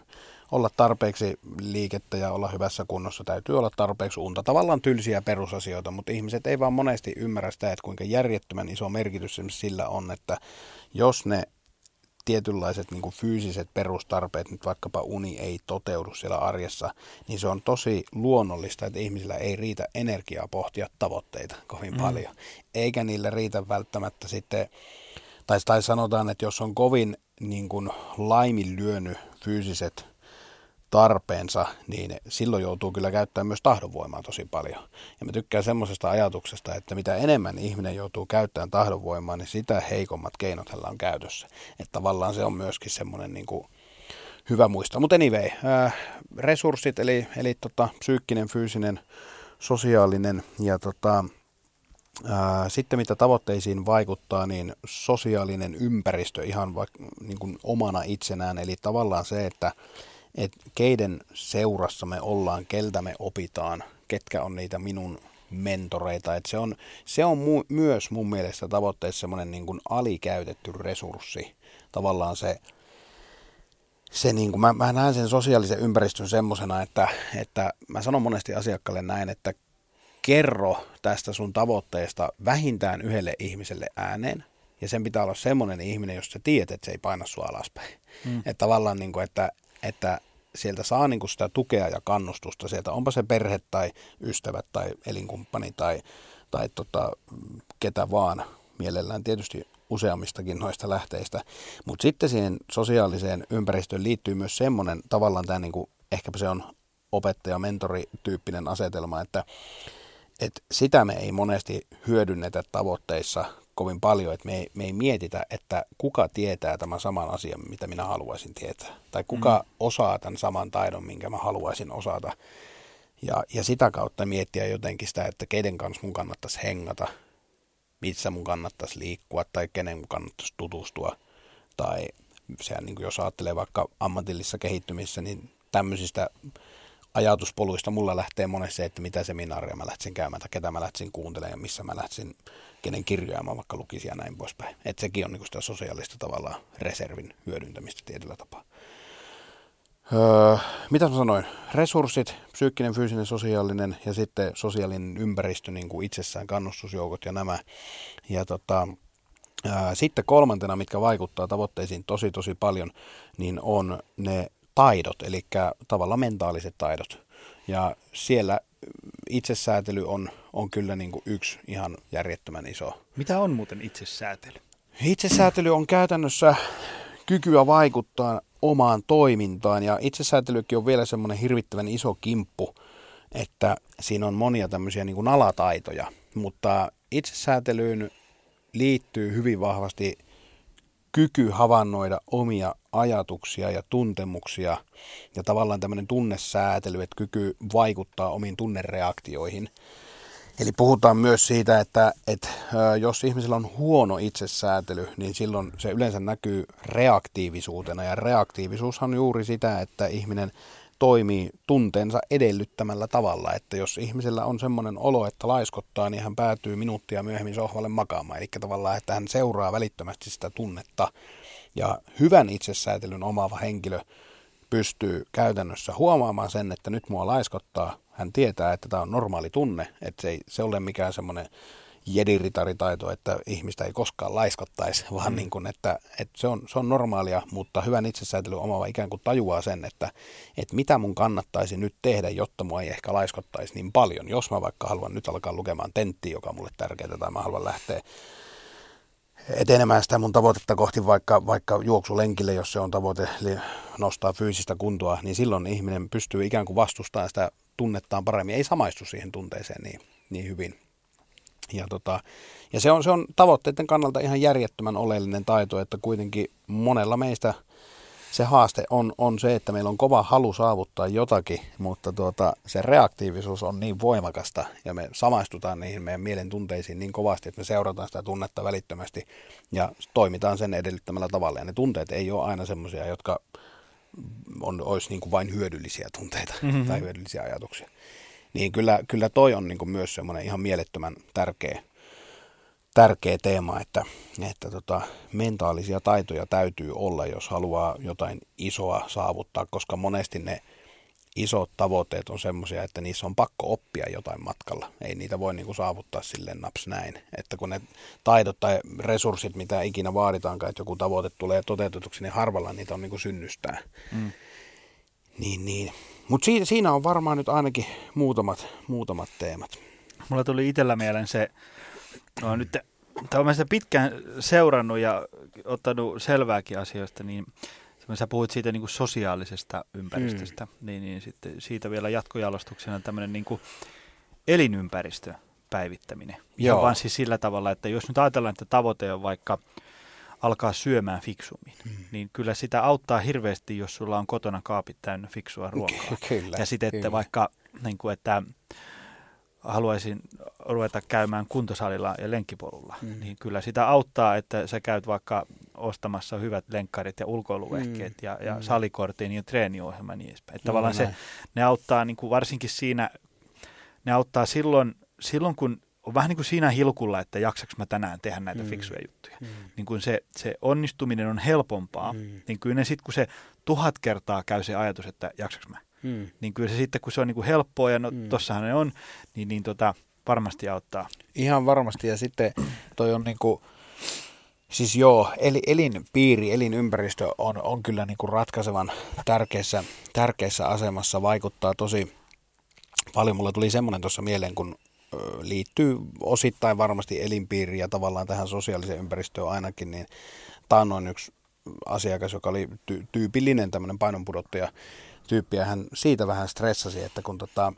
olla tarpeeksi liikettä ja olla hyvässä kunnossa, täytyy olla tarpeeksi unta. Tavallaan tylsiä perusasioita, mutta ihmiset ei vaan monesti ymmärrä sitä, että kuinka järjettömän iso merkitys sillä on, että jos ne tietynlaiset niin kuin fyysiset perustarpeet, nyt vaikkapa uni ei toteudu siellä arjessa, niin se on tosi luonnollista, että ihmisillä ei riitä energiaa pohtia tavoitteita kovin mm. paljon. Eikä niille riitä välttämättä sitten, tai, tai sanotaan, että jos on kovin niin kuin laiminlyönyt fyysiset tarpeensa, niin silloin joutuu kyllä käyttämään myös tahdonvoimaa tosi paljon. Ja mä tykkään semmoisesta ajatuksesta, että mitä enemmän ihminen joutuu käyttämään tahdonvoimaa, niin sitä heikommat keinot hänellä on käytössä. Että tavallaan se on myöskin semmoinen niin kuin hyvä muistaa. Mutta anyway, äh, resurssit, eli, eli tota, psyykkinen, fyysinen, sosiaalinen ja tota, Ää, sitten mitä tavoitteisiin vaikuttaa, niin sosiaalinen ympäristö ihan vaikka niin kuin omana itsenään, eli tavallaan se, että että keiden seurassa me ollaan, keltä me opitaan, ketkä on niitä minun mentoreita. Et se on, se on mu- myös mun mielestä tavoitteessa semmoinen niin kuin alikäytetty resurssi. Tavallaan se se niin kuin, mä, mä näen sen sosiaalisen ympäristön semmoisena, että, että mä sanon monesti asiakkaalle näin, että kerro tästä sun tavoitteesta vähintään yhdelle ihmiselle ääneen. Ja sen pitää olla semmoinen ihminen, jos sä tiedät, että se ei paina sua alaspäin. Mm. Että tavallaan, niin kuin, että, että sieltä saa niin kuin sitä tukea ja kannustusta sieltä, onpa se perhe tai ystävät tai elinkumppani tai, tai tota, ketä vaan, mielellään tietysti useammistakin noista lähteistä. Mutta sitten siihen sosiaaliseen ympäristöön liittyy myös semmoinen tavallaan tämä, niin kuin, ehkäpä se on opettaja-mentori-tyyppinen asetelma, että, että sitä me ei monesti hyödynnetä tavoitteissa kovin paljon, että me ei, me ei mietitä, että kuka tietää tämän saman asian, mitä minä haluaisin tietää. Tai kuka mm. osaa tämän saman taidon, minkä mä haluaisin osata. Ja, ja sitä kautta miettiä jotenkin sitä, että keiden kanssa mun kannattaisi hengata, missä mun kannattaisi liikkua tai kenen mun kannattaisi tutustua. Tai sehän, niin kuin jos ajattelee vaikka ammatillisessa kehittymisessä, niin tämmöisistä ajatuspoluista mulla lähtee monesti se, että mitä seminaaria mä lähtisin käymään tai ketä mä lähtisin kuuntelemaan ja missä mä lähtisin, kenen kirjoja mä vaikka lukisin ja näin poispäin. Että sekin on niin sitä sosiaalista tavallaan reservin hyödyntämistä tietyllä tapaa. Öö, mitä mä sanoin? Resurssit, psyykkinen, fyysinen, sosiaalinen ja sitten sosiaalinen ympäristö, niin kuin itsessään kannustusjoukot ja nämä. Ja tota, ää, sitten kolmantena, mitkä vaikuttaa tavoitteisiin tosi tosi paljon, niin on ne taidot, eli tavallaan mentaaliset taidot. Ja siellä itsesäätely on, on kyllä niin kuin yksi ihan järjettömän iso. Mitä on muuten itsesäätely? Itsesäätely on käytännössä kykyä vaikuttaa omaan toimintaan ja itsesäätelykin on vielä semmoinen hirvittävän iso kimppu, että siinä on monia tämmöisiä niin kuin alataitoja, mutta itsesäätelyyn liittyy hyvin vahvasti kyky havainnoida omia ajatuksia ja tuntemuksia ja tavallaan tämmöinen tunnesäätely, että kyky vaikuttaa omiin tunnereaktioihin. Eli puhutaan myös siitä, että, että jos ihmisellä on huono itsesäätely, niin silloin se yleensä näkyy reaktiivisuutena. Ja reaktiivisuushan on juuri sitä, että ihminen toimii tunteensa edellyttämällä tavalla, että jos ihmisellä on semmoinen olo, että laiskottaa, niin hän päätyy minuuttia myöhemmin sohvalle makaamaan. Eli tavallaan, että hän seuraa välittömästi sitä tunnetta. Ja hyvän itsesäätelyn omaava henkilö pystyy käytännössä huomaamaan sen, että nyt mua laiskottaa. Hän tietää, että tämä on normaali tunne, että se ei se ole mikään semmoinen jediritaritaito, että ihmistä ei koskaan laiskottaisi, vaan mm. niin kuin, että, että se, on, se on normaalia, mutta hyvän itsesäätelyn omava ikään kuin tajuaa sen, että, että mitä mun kannattaisi nyt tehdä, jotta mua ei ehkä laiskottaisi niin paljon. Jos mä vaikka haluan nyt alkaa lukemaan tenttiä, joka on mulle tärkeää, tai mä haluan lähteä etenemään sitä mun tavoitetta kohti vaikka, vaikka juoksulenkille, jos se on tavoite eli nostaa fyysistä kuntoa, niin silloin ihminen pystyy ikään kuin vastustamaan sitä tunnettaan paremmin, ei samaistu siihen tunteeseen niin, niin hyvin. Ja, tota, ja se, on, se on tavoitteiden kannalta ihan järjettömän oleellinen taito, että kuitenkin monella meistä se haaste on, on se, että meillä on kova halu saavuttaa jotakin, mutta tuota, se reaktiivisuus on niin voimakasta ja me samaistutaan niihin meidän mielen tunteisiin niin kovasti, että me seurataan sitä tunnetta välittömästi ja toimitaan sen edellyttämällä tavalla. Ja ne tunteet ei ole aina semmoisia, jotka on, olisi niin kuin vain hyödyllisiä tunteita mm-hmm. tai hyödyllisiä ajatuksia niin kyllä, kyllä toi on niin kuin myös semmoinen ihan mielettömän tärkeä, tärkeä teema, että, että tota, mentaalisia taitoja täytyy olla, jos haluaa jotain isoa saavuttaa, koska monesti ne isot tavoitteet on semmoisia, että niissä on pakko oppia jotain matkalla. Ei niitä voi niin kuin saavuttaa silleen naps näin. Että kun ne taidot tai resurssit, mitä ikinä vaaditaankaan, että joku tavoite tulee toteutetuksi, niin harvalla niitä on niin kuin synnystää. Mm. Niin, niin. Mutta siinä, siinä on varmaan nyt ainakin muutamat, muutamat teemat. Mulla tuli itsellä mieleen se, no nyt olen sitä pitkään seurannut ja ottanut selvääkin asioista, niin sä puhuit siitä niin kuin sosiaalisesta ympäristöstä, mm. niin, niin sitten siitä vielä jatkojalostuksena tämmöinen niin kuin elinympäristö päivittäminen. Joo. vaan siis sillä tavalla, että jos nyt ajatellaan, että tavoite on vaikka – alkaa syömään fiksummin, mm. niin kyllä sitä auttaa hirveästi, jos sulla on kotona kaapit täynnä fiksua ruokaa. Kyllä, ja sitten, että kyllä. vaikka niin kuin, että haluaisin ruveta käymään kuntosalilla ja lenkkipolulla, mm. niin kyllä sitä auttaa, että sä käyt vaikka ostamassa hyvät lenkkarit ja ulkoiluvehkeet mm. ja, ja mm. salikortin ja treeniohjelma niin edespäin. Että tavallaan se, ne auttaa niin kuin varsinkin siinä, ne auttaa silloin, silloin kun on vähän niin kuin siinä hilkulla, että jaksaks mä tänään tehdä näitä mm. fiksuja juttuja. Mm. Niin kuin se, se onnistuminen on helpompaa, mm. niin kyllä ne sitten kun se tuhat kertaa käy se ajatus, että jaksaks mä, mm. Niin kyllä se sitten kun se on niin kuin helppoa ja no mm. tossahan ne on, niin, niin tota, varmasti auttaa. Ihan varmasti ja sitten toi on niin kuin, Siis joo, eli elinpiiri, elinympäristö on, on kyllä niin kuin ratkaisevan tärkeässä, tärkeässä asemassa, vaikuttaa tosi paljon. Mulle tuli semmoinen tuossa mieleen, kun liittyy osittain varmasti elinpiiriin ja tavallaan tähän sosiaaliseen ympäristöön ainakin, niin taannoin yksi asiakas, joka oli ty- tyypillinen tämmöinen painonpudottaja tyyppi, ja hän siitä vähän stressasi, että kun tota,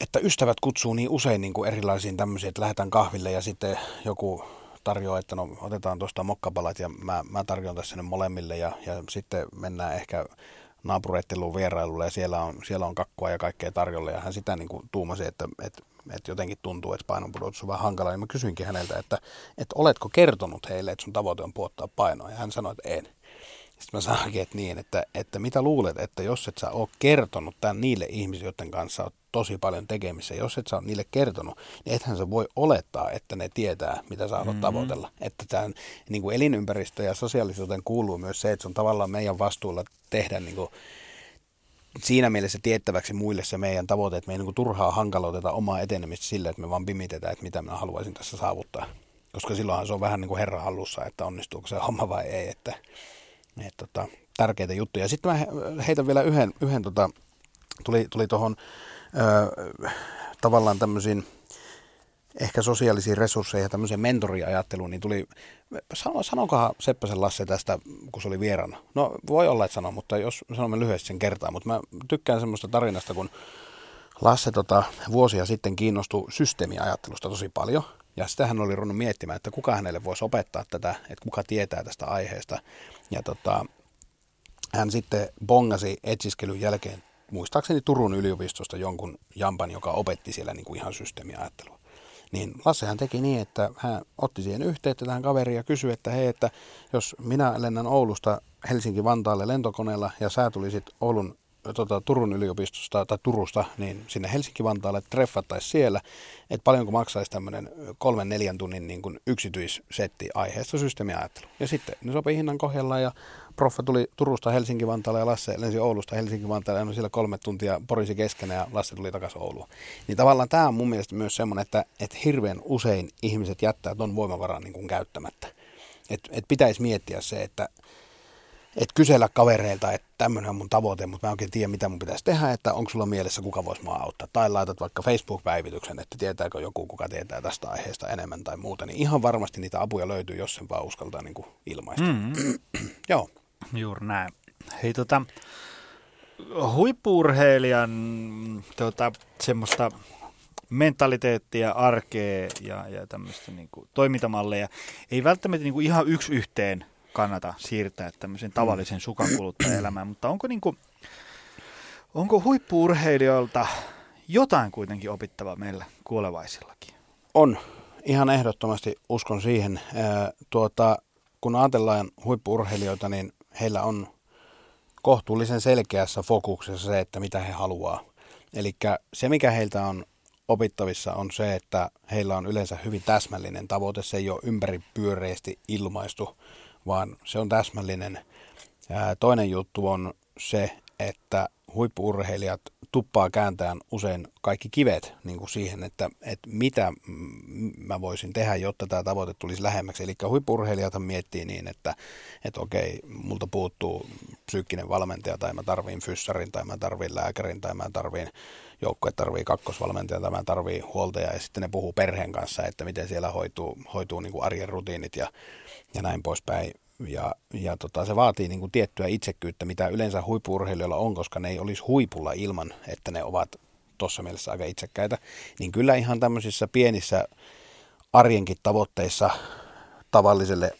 että ystävät kutsuu niin usein niin kuin erilaisiin tämmöisiin, että lähdetään kahville ja sitten joku tarjoaa, että no otetaan tuosta mokkapalat ja mä, mä tarjoan tässä sinne molemmille ja, ja sitten mennään ehkä naapureitteluun vierailulle ja siellä on, siellä on kakkua ja kaikkea tarjolla ja hän sitä niin kuin tuumasi, että, että, että jotenkin tuntuu, että painonpudotus on vähän hankala. Ja mä kysyinkin häneltä, että, että oletko kertonut heille, että sun tavoite on puottaa painoa ja hän sanoi, että en. Sitten mä sanoinkin, että niin, että, että mitä luulet, että jos et sä ole kertonut tämän niille ihmisille, joiden kanssa olet tosi paljon tekemissä, jos et sä ole niille kertonut, niin ethän sä voi olettaa, että ne tietää, mitä sä haluat mm-hmm. tavoitella. Että tämän niin kuin elinympäristö ja sosiaalisuuteen kuuluu myös se, että se on tavallaan meidän vastuulla tehdä niin kuin, siinä mielessä tiettäväksi muille se meidän tavoite, että me ei niin kuin turhaa hankaloiteta omaa etenemistä sillä, että me vaan pimitetään, että mitä minä haluaisin tässä saavuttaa. Koska silloinhan se on vähän niin kuin herra hallussa, että onnistuuko se homma vai ei. Että et, tota, tärkeitä juttuja. Sitten mä heitän vielä yhden, yhden tota, tuli, tuli tuohon tavallaan tämmöisiin ehkä sosiaalisiin resursseihin ja tämmöiseen mentoriajatteluun, niin tuli, sano, sanokohan Seppäsen Lasse tästä, kun se oli vieraana. No voi olla, että sano, mutta jos sanomme lyhyesti sen kertaa, mutta mä tykkään semmoista tarinasta, kun Lasse tota, vuosia sitten kiinnostui systeemiajattelusta tosi paljon. Ja sitä hän oli ruvennut miettimään, että kuka hänelle voisi opettaa tätä, että kuka tietää tästä aiheesta. Ja tota, hän sitten bongasi etsiskelyn jälkeen, muistaakseni Turun yliopistosta jonkun jampan, joka opetti siellä niin kuin ihan systeemiajattelua. Niin Lassehan teki niin, että hän otti siihen yhteyttä tähän kaveriin ja kysyi, että hei, että jos minä lennän Oulusta Helsinki-Vantaalle lentokoneella ja sä tulisit Oulun tota, Turun yliopistosta tai Turusta, niin sinne Helsinki-Vantaalle treffattaisiin siellä, että paljonko maksaisi tämmöinen kolmen neljän tunnin niin kuin yksityissetti aiheesta systeemiajattelu. Ja sitten ne sopii hinnan kohdalla ja proffa tuli Turusta Helsinki-Vantaalle ja Lasse lensi Oulusta Helsinki-Vantaalle ja no siellä kolme tuntia porisi keskenään ja Lasse tuli takaisin Ouluun. Niin tavallaan tämä on mun mielestä myös semmoinen, että, että hirveän usein ihmiset jättää ton voimavaran niin kuin käyttämättä. Et, et pitäisi miettiä se, että et kysellä kavereilta, että tämmöinen on mun tavoite, mutta mä en oikein tiedä, mitä mun pitäisi tehdä, että onko sulla mielessä, kuka voisi mua auttaa. Tai laitat vaikka Facebook-päivityksen, että tietääkö joku, kuka tietää tästä aiheesta enemmän tai muuta. Niin ihan varmasti niitä apuja löytyy, jos sen vaan uskaltaa niin kuin ilmaista. Mm-hmm. <clears throat> Joo. Juuri näin. Hei tota, huippuurheilijan tota, semmoista mentaliteettia, arkea ja, ja tämmöistä niin kuin, toimintamalleja ei välttämättä niin kuin ihan yksi yhteen kannata siirtää tämmöisen tavallisen sukankuluttajaelämään, mutta onko, niin kuin, onko huippuurheilijoilta jotain kuitenkin opittavaa meillä kuolevaisillakin? On. Ihan ehdottomasti uskon siihen. Tuota, kun ajatellaan huippuurheilijoita, niin heillä on kohtuullisen selkeässä fokuksessa se, että mitä he haluaa. Eli se, mikä heiltä on opittavissa, on se, että heillä on yleensä hyvin täsmällinen tavoite. Se ei ole ympäripyöreästi ilmaistu, vaan se on täsmällinen. Toinen juttu on se, että huippuurheilijat tuppaa kääntään usein kaikki kivet niin kuin siihen, että, että mitä mä voisin tehdä, jotta tämä tavoite tulisi lähemmäksi. Eli huippurheilijathan miettii niin, että, että okei, multa puuttuu psyykkinen valmentaja tai mä tarviin fyssarin tai mä tarviin lääkärin tai mä tarviin joukkue tarvii kakkosvalmentaja tai mä tarviin huoltaja ja sitten ne puhuu perheen kanssa, että miten siellä hoituu, hoituu niin kuin arjen rutiinit ja, ja näin poispäin ja, ja tota, se vaatii niin kuin tiettyä itsekkyyttä, mitä yleensä huippuurheilijoilla on, koska ne ei olisi huipulla ilman, että ne ovat tuossa mielessä aika itsekkäitä. Niin kyllä ihan tämmöisissä pienissä arjenkin tavoitteissa tavalliselle,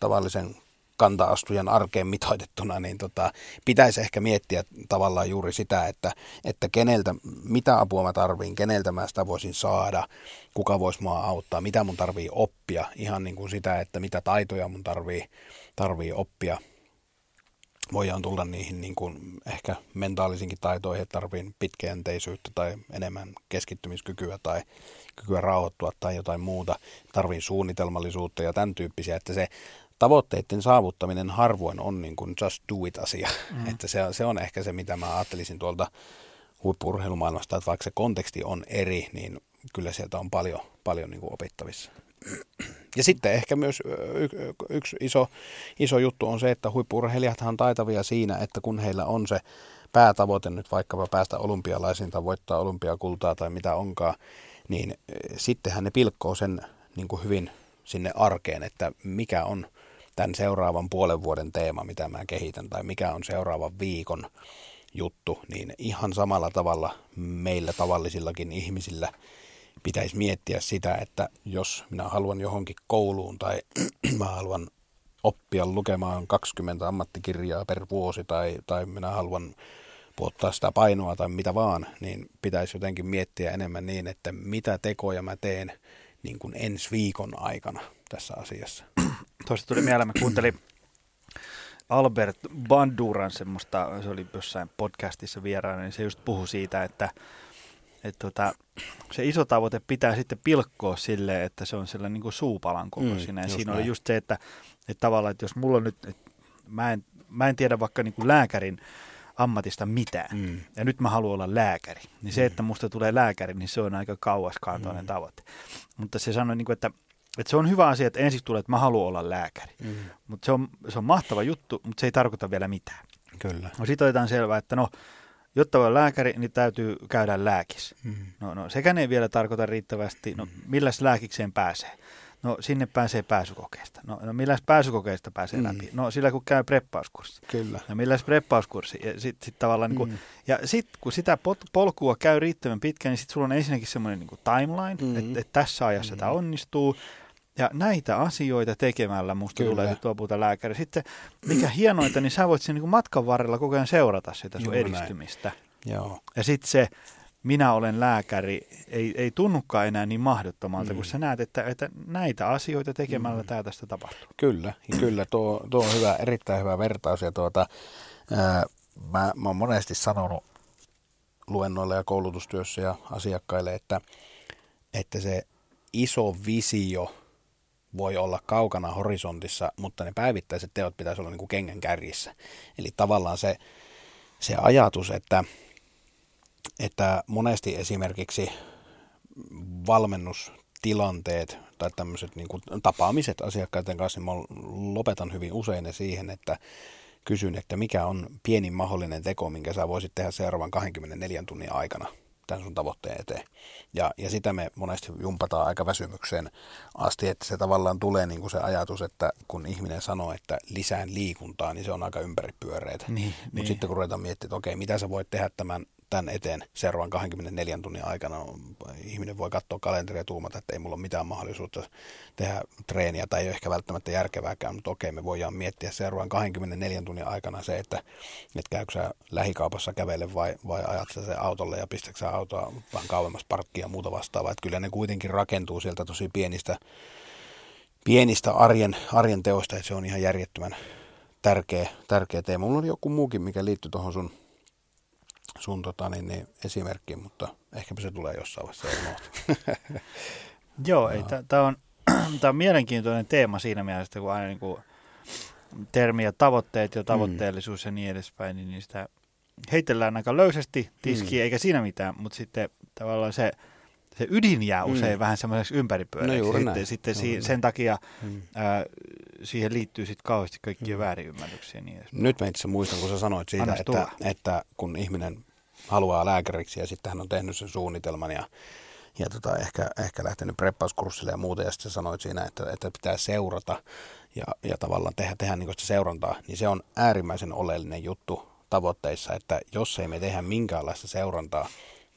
tavallisen kanta-astujan arkeen mitoitettuna, niin tota, pitäisi ehkä miettiä tavallaan juuri sitä, että, että keneltä, mitä apua mä tarviin, keneltä mä sitä voisin saada, kuka voisi mua auttaa, mitä mun tarvii oppia, ihan niin kuin sitä, että mitä taitoja mun tarvii, tarvii oppia. voidaan tulla niihin niin kuin ehkä mentaalisinkin taitoihin, että tarvii pitkäjänteisyyttä tai enemmän keskittymiskykyä tai kykyä rauhoittua tai jotain muuta, tarvii suunnitelmallisuutta ja tämän tyyppisiä, että se tavoitteiden saavuttaminen harvoin on niin kuin just do it asia, mm. että se, se on ehkä se, mitä mä ajattelisin tuolta huippurheilumaailmasta, että vaikka se konteksti on eri, niin kyllä sieltä on paljon, paljon niin kuin opittavissa. Ja sitten ehkä myös yksi iso, iso juttu on se, että huippurheilijathan on taitavia siinä, että kun heillä on se päätavoite nyt vaikkapa päästä olympialaisiin tai voittaa olympiakultaa tai mitä onkaan, niin sittenhän ne pilkkoo sen niin kuin hyvin sinne arkeen, että mikä on tämän seuraavan puolen vuoden teema, mitä mä kehitän, tai mikä on seuraavan viikon juttu, niin ihan samalla tavalla meillä tavallisillakin ihmisillä pitäisi miettiä sitä, että jos minä haluan johonkin kouluun tai <clears throat> mä haluan oppia lukemaan 20 ammattikirjaa per vuosi tai, tai minä haluan puottaa sitä painoa tai mitä vaan, niin pitäisi jotenkin miettiä enemmän niin, että mitä tekoja mä teen niin kuin ensi viikon aikana tässä asiassa. <clears throat> Tuosta tuli mieleen, mä kuuntelin Albert Banduran semmoista, se oli jossain podcastissa vieraana, niin se just puhui siitä, että, että tota, se iso tavoite pitää sitten pilkkoa sille, että se on sellainen niin kuin suupalan kokoisina. Mm, ja siinä näin. oli just se, että, että tavallaan, että jos mulla on nyt, että mä en, mä en tiedä vaikka niin kuin lääkärin ammatista mitään, mm. ja nyt mä haluan olla lääkäri, niin se, mm. että musta tulee lääkäri, niin se on aika kauaskantoinen mm. tavoite. Mutta se sanoi, niin kuin, että et se on hyvä asia, että ensin tulee, että mä haluan olla lääkäri. Mm. Mutta se on, se on mahtava juttu, mutta se ei tarkoita vielä mitään. Kyllä. No sitten otetaan selvää, että no, jotta voi olla lääkäri, niin täytyy käydä lääkis. Mm. No, no sekään ei vielä tarkoita riittävästi, no milläs lääkikseen pääsee? No sinne pääsee pääsykokeesta. No, no milläs pääsykokeesta pääsee mm. läpi? No sillä kun käy preppauskurssi. Kyllä. No milläs preppauskurssi? Ja sitten sit tavallaan mm. niin kuin, ja sit kun sitä polkua käy riittävän pitkään, niin sitten sulla on ensinnäkin semmoinen niin timeline, mm. että et tässä ajassa mm. tämä onnistuu. Ja näitä asioita tekemällä musta Kyllä. tulee lopulta lääkäri. Sitten mikä hienointa, niin sä voit sen niin matkan varrella koko ajan seurata sitä sun Juuri edistymistä. Näin. Joo. Ja sitten se minä olen lääkäri ei, ei tunnukaan enää niin mahdottomalta, mm. kun sä näet, että, että näitä asioita tekemällä mm. tämä tästä tapahtuu. Kyllä, kyllä tuo, tuo on hyvä, erittäin hyvä vertaus. Ja tuota, ää, mä, mä oon monesti sanonut luennoilla ja koulutustyössä ja asiakkaille, että, että se iso visio – voi olla kaukana horisontissa, mutta ne päivittäiset teot pitäisi olla niin kuin kengän kärjissä. Eli tavallaan se, se ajatus, että, että monesti esimerkiksi valmennustilanteet tai tämmöiset niin kuin tapaamiset asiakkaiden kanssa, niin mä lopetan hyvin usein ne siihen, että kysyn, että mikä on pienin mahdollinen teko, minkä sä voisit tehdä seuraavan 24 tunnin aikana – tämän sun tavoitteen eteen. Ja, ja sitä me monesti jumpataan aika väsymykseen asti, että se tavallaan tulee niin kuin se ajatus, että kun ihminen sanoo, että lisään liikuntaa, niin se on aika ympäripyöreitä. Niin, Mutta niin. sitten kun ruvetaan miettimään, että okei, mitä sä voit tehdä tämän tämän eteen seuraavan 24 tunnin aikana. Ihminen voi katsoa kalenteria ja tuumata, että ei mulla ole mitään mahdollisuutta tehdä treeniä tai ei ole ehkä välttämättä järkevääkään, mutta okei, me voidaan miettiä seuraavan 24 tunnin aikana se, että, että käykö sä lähikaupassa kävele vai, vai ajat sä se autolle ja pistätkö sä autoa vähän kauemmas parkkia ja muuta vastaavaa. Että kyllä ne kuitenkin rakentuu sieltä tosi pienistä, pienistä arjen, arjen teoista, että se on ihan järjettömän tärkeä, tärkeä teema. Mulla oli joku muukin, mikä liittyy tuohon sun sun tota, niin, niin, esimerkki, mutta ehkäpä se tulee jossain vaiheessa <laughs> Joo, ei, tämä on, <clears throat> on mielenkiintoinen teema siinä mielessä, kun aina niin kuin, termi ja tavoitteet ja tavoitteellisuus mm. ja niin edespäin, niin niistä heitellään aika löysästi tiskiin, mm. eikä siinä mitään, mutta sitten tavallaan se, se ydin jää mm. usein mm. vähän semmoiseksi ympäripyöreäksi. No sitten, sitten si- sen takia mm. ää, siihen liittyy sitten kauheasti kaikkia mm. väärinymmärryksiä. Niin Nyt mä itse muistan, kun sä sanoit siitä, että, että kun ihminen haluaa lääkäriksi ja sitten hän on tehnyt sen suunnitelman ja, ja tota, ehkä, ehkä lähtenyt preppauskurssille ja muuta ja sitten sanoit siinä, että, että pitää seurata ja, ja tavallaan tehdä, tehdä niin sitä seurantaa, niin se on äärimmäisen oleellinen juttu tavoitteissa, että jos ei me tehdä minkäänlaista seurantaa,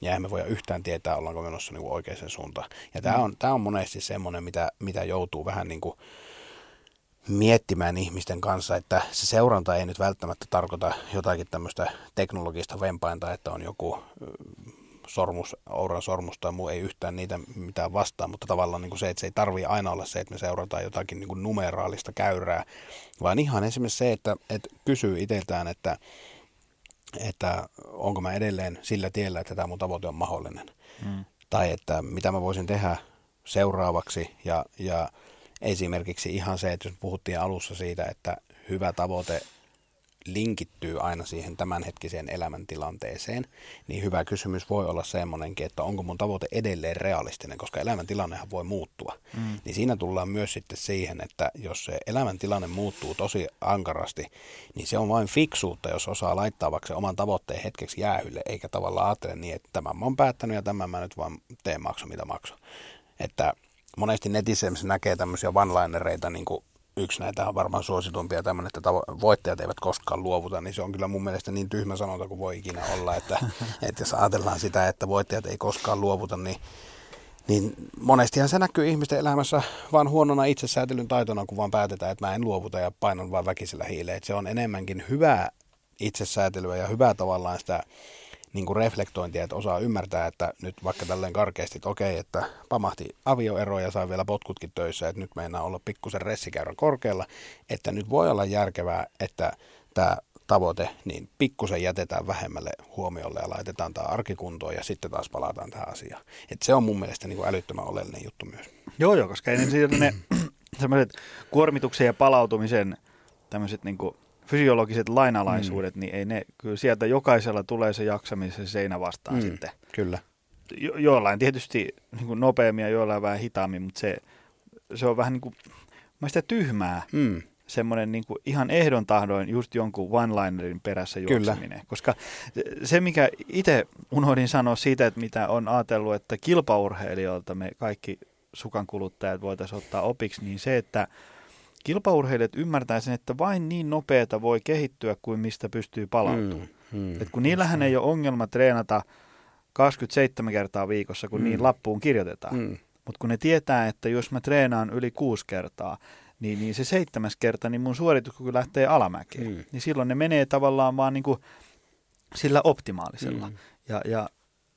niin eihän me voida yhtään tietää, ollaanko menossa niin oikeaan suuntaan. Ja tämä mm. on, tämä on monesti semmoinen, mitä, mitä joutuu vähän niin kuin miettimään ihmisten kanssa, että se seuranta ei nyt välttämättä tarkoita jotakin tämmöistä teknologista vempainta, että on joku sormus, Ouran sormus tai muu ei yhtään niitä mitään vastaan, mutta tavallaan niin kuin se, että se ei tarvitse aina olla se, että me seurataan jotakin niin kuin numeraalista käyrää, vaan ihan esimerkiksi se, että, että kysyy itseltään, että, että onko mä edelleen sillä tiellä, että tämä mun tavoite on mahdollinen. Mm. Tai että mitä mä voisin tehdä seuraavaksi ja, ja esimerkiksi ihan se, että jos puhuttiin alussa siitä, että hyvä tavoite linkittyy aina siihen tämänhetkiseen elämäntilanteeseen, niin hyvä kysymys voi olla semmoinenkin, että onko mun tavoite edelleen realistinen, koska elämäntilannehan voi muuttua. Mm. Niin siinä tullaan myös sitten siihen, että jos se elämäntilanne muuttuu tosi ankarasti, niin se on vain fiksuutta, jos osaa laittaa vaikka se oman tavoitteen hetkeksi jäähylle, eikä tavallaan ajattele niin, että tämän mä oon päättänyt ja tämän mä nyt vaan teen maksu mitä maksu. Että monesti netissä näkee tämmöisiä one-linereita, niin kuin yksi näitä on varmaan suositumpia tämmöinen, että tavo- voittajat eivät koskaan luovuta, niin se on kyllä mun mielestä niin tyhmä sanonta kuin voi ikinä olla, että, <laughs> että jos ajatellaan sitä, että voittajat ei koskaan luovuta, niin, niin monestihan se näkyy ihmisten elämässä vaan huonona itsesäätelyn taitona, kun vaan päätetään, että mä en luovuta ja painan vaan väkisellä hiileen. Että se on enemmänkin hyvää itsesäätelyä ja hyvää tavallaan sitä niin kuin reflektointia, että osaa ymmärtää, että nyt vaikka tälleen karkeasti, että okei, että pamahti avioero ja sai vielä potkutkin töissä, että nyt meinaa olla pikkusen ressikäyrän korkealla, että nyt voi olla järkevää, että tämä tavoite, niin pikkusen jätetään vähemmälle huomiolle ja laitetaan tämä arkikuntoon ja sitten taas palataan tähän asiaan. Et se on mun mielestä niin kuin älyttömän oleellinen juttu myös. Joo, joo, koska ennen ne <clears throat> sellaiset kuormituksen ja palautumisen tämmöiset niin kuin fysiologiset lainalaisuudet, mm. niin ei ne, kyllä sieltä jokaisella tulee se jaksamisen seinä vastaan mm, sitten. Kyllä. Jo, joillain tietysti niin kuin nopeammin ja joillain vähän hitaammin, mutta se, se on vähän niin kuin, mä sitä tyhmää. Mm. Semmoinen niin kuin ihan ehdon tahdoin just jonkun one-linerin perässä juokseminen. Kyllä. Koska se, mikä itse unohdin sanoa siitä, että mitä on ajatellut, että kilpaurheilijoilta me kaikki sukan kuluttajat voitaisiin ottaa opiksi, niin se, että – kilpaurheilijat ymmärtää sen, että vain niin nopeata voi kehittyä kuin mistä pystyy palautumaan. Mm, mm, Et kun niillähän ei ole ongelma treenata 27 kertaa viikossa, kun mm. niin lappuun kirjoitetaan. Mm. Mutta kun ne tietää, että jos mä treenaan yli kuusi kertaa, niin, niin se seitsemäs kerta, niin mun suorituskyky lähtee alamäkeen. Mm. Niin silloin ne menee tavallaan vaan niin kuin sillä optimaalisella. Mm. Ja, ja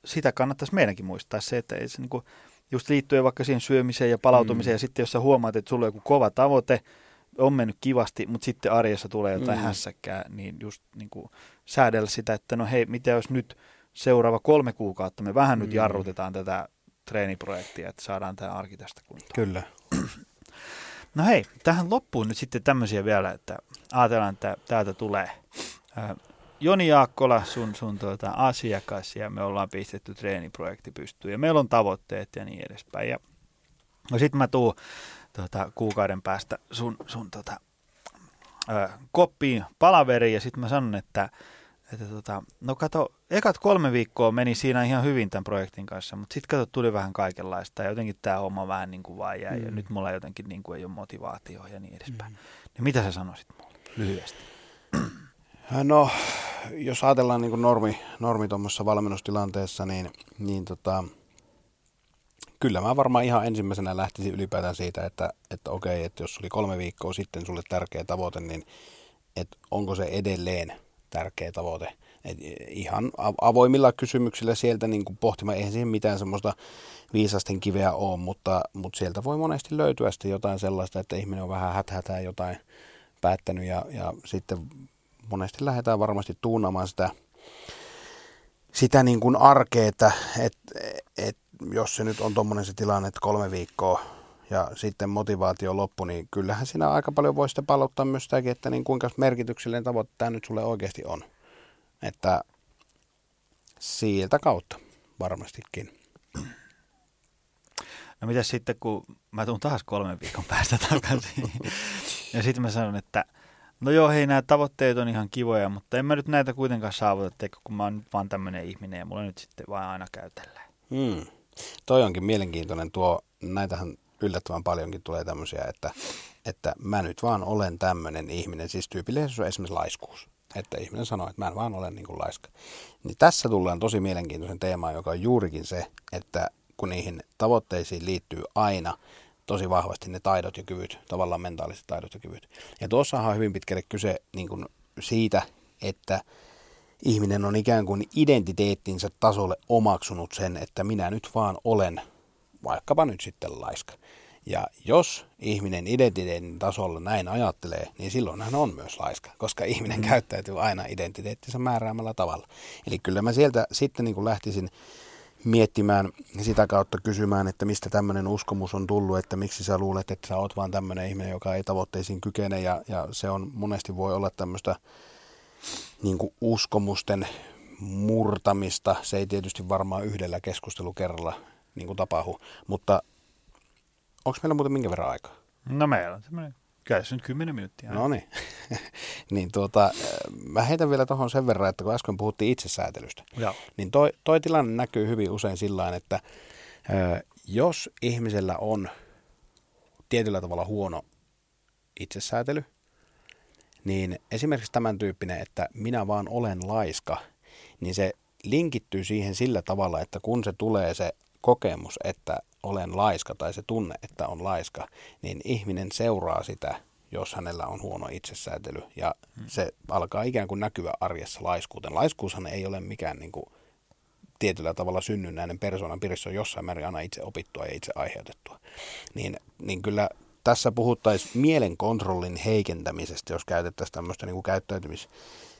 sitä kannattaisi meidänkin muistaa se, että ei se niin kuin, just liittyen vaikka siihen syömiseen ja palautumiseen, mm. ja sitten jos sä huomaat, että sulla on joku kova tavoite, on mennyt kivasti, mutta sitten arjessa tulee jotain mm. hässäkkää, niin just niin kuin säädellä sitä, että no hei, mitä jos nyt seuraava kolme kuukautta me vähän mm. nyt jarrutetaan tätä treeniprojektia, että saadaan tämä arki tästä kuntoon. Kyllä. <clears throat> No hei, tähän loppuun nyt sitten tämmöisiä vielä, että ajatellaan, että täältä tulee Joni Jaakkola, sun, sun tuota, asiakas, ja me ollaan pistetty treeniprojekti pystyyn, ja meillä on tavoitteet ja niin edespäin. Ja, no sitten mä tuun tuota, kuukauden päästä sun, sun tuota, ö, koppiin palaveriin, ja sitten mä sanon, että, että tota, no kato, ekat kolme viikkoa meni siinä ihan hyvin tämän projektin kanssa, mutta sitten kato, tuli vähän kaikenlaista, ja jotenkin tämä homma vähän niin kuin vaan jäi, mm. ja nyt mulla jotenkin niin kuin ei ole motivaatio ja niin edespäin. Mm. Niin mitä sä sanoisit mulle lyhyesti? No, jos ajatellaan niin kuin normi, normi tuommoisessa valmennustilanteessa, niin, niin tota, kyllä mä varmaan ihan ensimmäisenä lähtisin ylipäätään siitä, että, että okei, että jos oli kolme viikkoa sitten sulle tärkeä tavoite, niin että onko se edelleen tärkeä tavoite. Et ihan avoimilla kysymyksillä sieltä niin kuin pohtimaan, eihän siihen mitään semmoista viisasten kiveä ole, mutta, mutta sieltä voi monesti löytyä sitten jotain sellaista, että ihminen on vähän häthätää jotain päättänyt ja, ja sitten monesti lähdetään varmasti tuunamaan sitä, sitä niin kuin arkea, että et, et, jos se nyt on tuommoinen se tilanne, että kolme viikkoa ja sitten motivaatio loppu, niin kyllähän siinä aika paljon voi sitten palauttaa myös sitäkin, että niin kuinka merkityksellinen tavoite tämä nyt sulle oikeasti on. Että sieltä kautta varmastikin. No mitä sitten, kun mä tuun taas kolmen viikon päästä takaisin <laughs> ja sitten mä sanon, että – No joo, hei, nämä tavoitteet on ihan kivoja, mutta en mä nyt näitä kuitenkaan saavuta, teikö, kun mä oon nyt vaan tämmöinen ihminen ja mulla nyt sitten vaan aina käytellä. Hmm. Toi onkin mielenkiintoinen tuo, näitähän yllättävän paljonkin tulee tämmöisiä, että, että mä nyt vaan olen tämmöinen ihminen. Siis tyypillisesti on esimerkiksi laiskuus. Että ihminen sanoo, että mä en vaan ole niin kuin laiska. Niin tässä tullaan tosi mielenkiintoisen teemaan, joka on juurikin se, että kun niihin tavoitteisiin liittyy aina tosi vahvasti ne taidot ja kyvyt, tavallaan mentaaliset taidot ja kyvyt. Ja tuossahan on hyvin pitkälle kyse niin kuin siitä, että ihminen on ikään kuin identiteettinsä tasolle omaksunut sen, että minä nyt vaan olen vaikkapa nyt sitten laiska. Ja jos ihminen identiteetin tasolla näin ajattelee, niin silloin hän on myös laiska, koska ihminen mm. käyttäytyy aina identiteettinsä määräämällä tavalla. Eli kyllä mä sieltä sitten niin kuin lähtisin miettimään sitä kautta kysymään, että mistä tämmöinen uskomus on tullut, että miksi sä luulet, että sä oot vaan tämmöinen ihminen, joka ei tavoitteisiin kykene ja, ja se on monesti voi olla tämmöistä niin uskomusten murtamista. Se ei tietysti varmaan yhdellä keskustelukerralla niin tapahdu, mutta onko meillä muuten minkä verran aikaa? No meillä on semmoinen, kyllä se nyt 10 minuuttia. No niin. <laughs> niin tuota, mä heitän vielä tuohon sen verran, että kun äsken puhuttiin itsesäätelystä, Joo. niin toi, toi tilanne näkyy hyvin usein sillä että ö, jos ihmisellä on tietyllä tavalla huono itsesäätely, niin esimerkiksi tämän tyyppinen, että minä vaan olen laiska, niin se linkittyy siihen sillä tavalla, että kun se tulee se kokemus, että olen laiska tai se tunne, että on laiska, niin ihminen seuraa sitä, jos hänellä on huono itsesäätely ja hmm. se alkaa ikään kuin näkyä arjessa laiskuuten. Laiskuushan ei ole mikään niin kuin, tietyllä tavalla synnynnäinen persoonan piirissä on jossain määrin aina itse opittua ja itse aiheutettua. Niin, niin kyllä tässä puhuttaisiin mielenkontrollin heikentämisestä, jos käytettäisiin tämmöistä niin kuin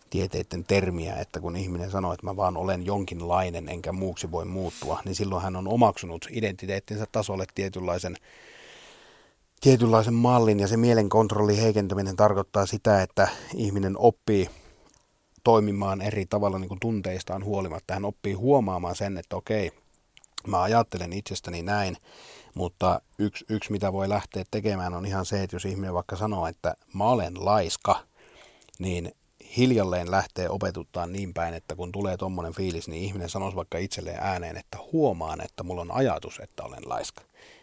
käyttäytymistieteiden termiä, että kun ihminen sanoo, että mä vaan olen jonkinlainen enkä muuksi voi muuttua, niin silloin hän on omaksunut identiteettinsä tasolle tietynlaisen, tietynlaisen mallin ja se mielenkontrollin heikentäminen tarkoittaa sitä, että ihminen oppii toimimaan eri tavalla niin kuin tunteistaan huolimatta. Hän oppii huomaamaan sen, että okei, mä ajattelen itsestäni näin, mutta yksi, yksi, mitä voi lähteä tekemään, on ihan se, että jos ihminen vaikka sanoo, että mä olen laiska, niin hiljalleen lähtee opetuttaa niin päin, että kun tulee tuommoinen fiilis, niin ihminen sanoisi vaikka itselleen ääneen, että huomaan, että mulla on ajatus, että olen laiska.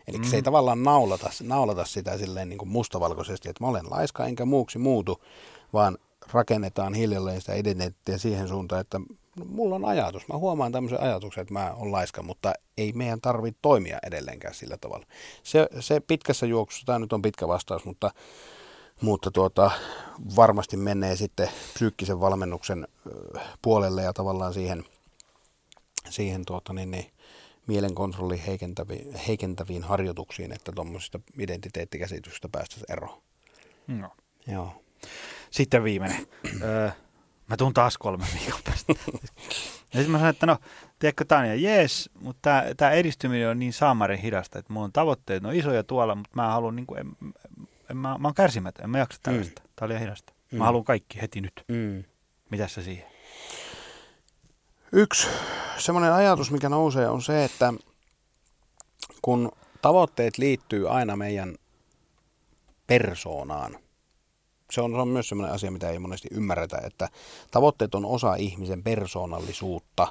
Eli mm. se ei mm. tavallaan naulata, naulata sitä silleen niin kuin mustavalkoisesti, että mä olen laiska enkä muuksi muutu, vaan rakennetaan hiljalleen sitä identiteettiä siihen suuntaan, että mulla on ajatus. Mä huomaan tämmöisen ajatuksen, että mä oon laiska, mutta ei meidän tarvitse toimia edelleenkään sillä tavalla. Se, se pitkässä juoksussa, tämä nyt on pitkä vastaus, mutta, mutta tuota, varmasti menee sitten psyykkisen valmennuksen puolelle ja tavallaan siihen, siihen tuota, niin, niin, mielenkontrollin heikentäviin, heikentäviin harjoituksiin, että tuommoisista identiteettikäsityksistä päästäisiin eroon. No. Joo. Sitten viimeinen. Öö, mä tuun taas kolme viikon päästä. ja sitten mä sanoin, että no, tiedätkö Tanja, jees, mutta tämä edistyminen on niin saamarin hidasta, että mulla on tavoitteet, no isoja tuolla, mutta mä haluan, niin kuin, en, en, mä, mä oon kärsimätön, en mä jaksa tällaista. Mm. Tämä oli hidasta. Mm. Mä haluan kaikki heti nyt. Mm. Mitäs sä siihen? Yksi semmoinen ajatus, mikä nousee, on se, että kun tavoitteet liittyy aina meidän persoonaan, se on, se on myös sellainen asia, mitä ei monesti ymmärretä, että tavoitteet on osa ihmisen persoonallisuutta.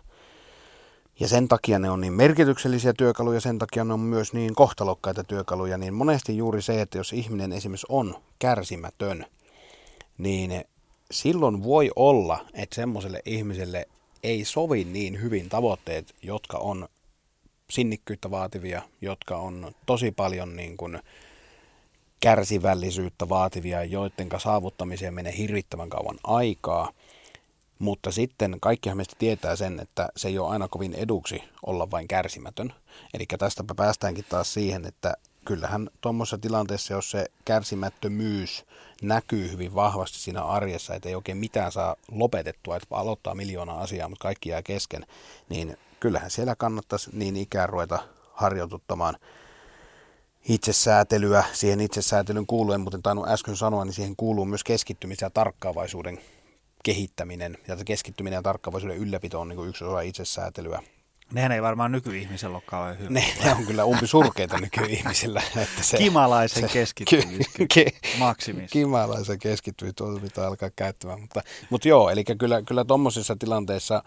Ja sen takia ne on niin merkityksellisiä työkaluja, sen takia ne on myös niin kohtalokkaita työkaluja, niin monesti juuri se, että jos ihminen esimerkiksi on kärsimätön, niin silloin voi olla, että semmoiselle ihmiselle ei sovi niin hyvin tavoitteet, jotka on sinnikkyyttä vaativia, jotka on tosi paljon niin kuin kärsivällisyyttä vaativia, joiden saavuttamiseen menee hirvittävän kauan aikaa. Mutta sitten kaikkihan meistä tietää sen, että se ei ole aina kovin eduksi olla vain kärsimätön. Eli tästäpä päästäänkin taas siihen, että kyllähän tuommoisessa tilanteessa, jos se kärsimättömyys näkyy hyvin vahvasti siinä arjessa, että ei oikein mitään saa lopetettua, että aloittaa miljoonaa asiaa, mutta kaikki jää kesken, niin kyllähän siellä kannattaisi niin ikään ruveta harjoituttamaan itsesäätelyä. Siihen itsesäätelyn kuuluu, mutta tainnut äsken sanoa, niin siihen kuuluu myös keskittymisen ja tarkkaavaisuuden kehittäminen. Ja keskittyminen ja tarkkaavaisuuden ylläpito on niin yksi osa itsesäätelyä. Nehän ei varmaan nykyihmisellä ole kauhean hyvä. Ne, ne on kyllä umpi surkeita nykyihmisillä. <laughs> Että se, Kimalaisen se, keskittymis. Ke, maksimis. Kimalaisen keskittymis, tuota pitää alkaa käyttämään. Mutta, mutta joo, eli kyllä, kyllä tuommoisissa tilanteissa